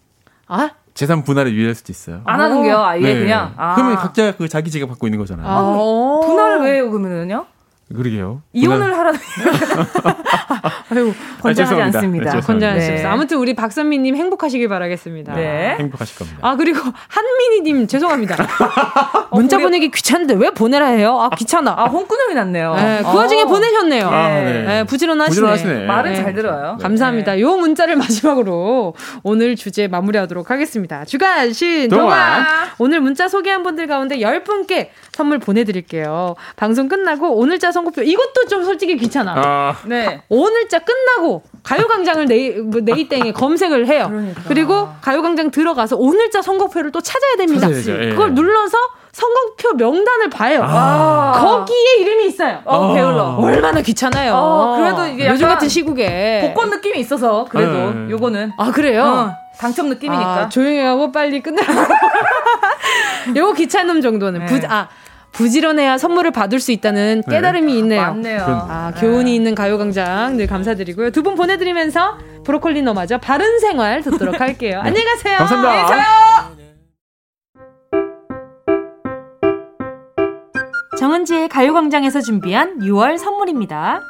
아? 재산 분할을 유예할 수도 있어요. 안 하는 게요, 아예 네. 그냥. 아. 그러면 각자 그 자기 지가 받고 있는 거잖아요. 아, 분할을 왜 해요, 그러면요? 그러게요. 이혼을 하라는. 아유, 권장하지 아, 않습니다. 네, 권장하지 않습니다. 네. 아무튼 우리 박선미 님 행복하시길 바라겠습니다. 네. 행복하실 겁니다. 아, 그리고 한민희 님 죄송합니다. 문자 어, 보내기 귀찮은데 왜 보내라 해요? 아, 귀찮아. 아, 홍구녕이 났네요. 네, 그 와중에 어. 보내셨네요. 아, 네. 네. 부지런하시네. 부지런하시네. 말은 잘 들어요. 감사합니다. 요 문자를 마지막으로 오늘 주제 마무리하도록 하겠습니다. 주간 신 동화. 오늘 문자 소개한 분들 가운데 10분께 선물 보내 드릴게요. 방송 끝나고 오늘자 선곡표 이것도 좀 솔직히 귀찮아. 아. 네. 오늘자 끝나고 가요광장을 네이, 뭐 네이땡에 검색을 해요. 그러니까. 그리고 가요광장 들어가서 오늘자 선곡표를 또 찾아야 됩니다. 찾아야죠, 그걸 예. 눌러서 선곡표 명단을 봐요. 아. 거기에 이름이 있어요. 어, 배울러. 얼마나 귀찮아요. 어, 그래도 이게 요즘 같은 시국에 복권 느낌이 있어서 그래도 네. 요거는 아 그래요? 어, 당첨 느낌이니까. 아, 조용히 하고 빨리 끝내. 요거 귀찮음 정도는 네. 부, 아 부지런해야 선물을 받을 수 있다는 네. 깨달음이 있네요. 맞네요. 아, 교훈이 있는 가요광장 늘 감사드리고요. 두 분 보내드리면서 브로콜리 너마저 바른 생활 듣도록 할게요. 안녕히 가세요. 감사합니다. 계세요. 정은지의 가요광장에서 준비한 6월 선물입니다.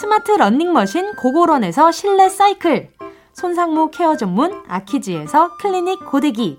스마트 러닝머신 고고런에서 실내 사이클, 손상모 케어 전문 아키즈에서 클리닉 고데기,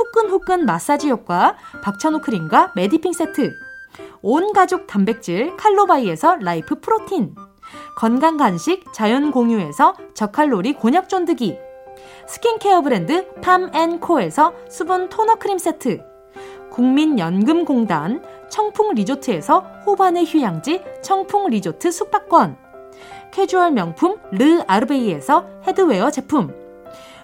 후끈후끈 마사지 효과 박찬호 크림과 메디핑 세트. 온 가족 단백질 칼로바이에서 라이프 프로틴. 건강 간식 자연 공유에서 저칼로리 곤약 쫀득이. 스킨케어 브랜드 팜앤코에서 수분 토너 크림 세트. 국민연금공단 청풍 리조트에서 호반의 휴양지 청풍 리조트 숙박권. 캐주얼 명품 르 아르베이에서 headwear 제품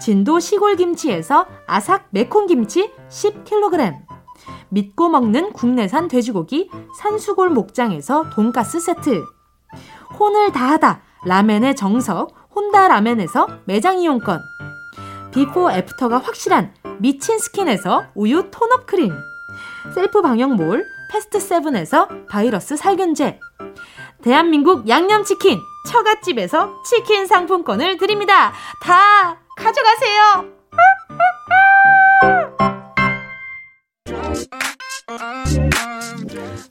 진도 시골김치에서 아삭 매콤김치 10kg 믿고 먹는 국내산 돼지고기 산수골 목장에서 돈가스 세트. 혼을 다하다 라멘의 정석 혼다 라멘에서 매장 이용권. 비포 애프터가 확실한 미친 스킨에서 우유 tone-up 크림. 셀프 방역몰 패스트 세븐에서 바이러스 살균제. 대한민국 양념치킨 처갓집에서 치킨 상품권을 드립니다. 다 가져가세요.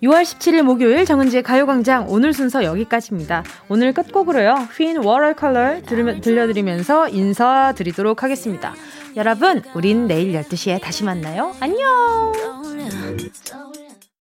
6월 17일 목요일 정은지의 가요광장 오늘 순서 여기까지입니다. 오늘 끝곡으로요. 휜 워터컬러 들려드리면서 인사드리도록 하겠습니다. 여러분, 우린 내일 12시에 다시 만나요. 안녕!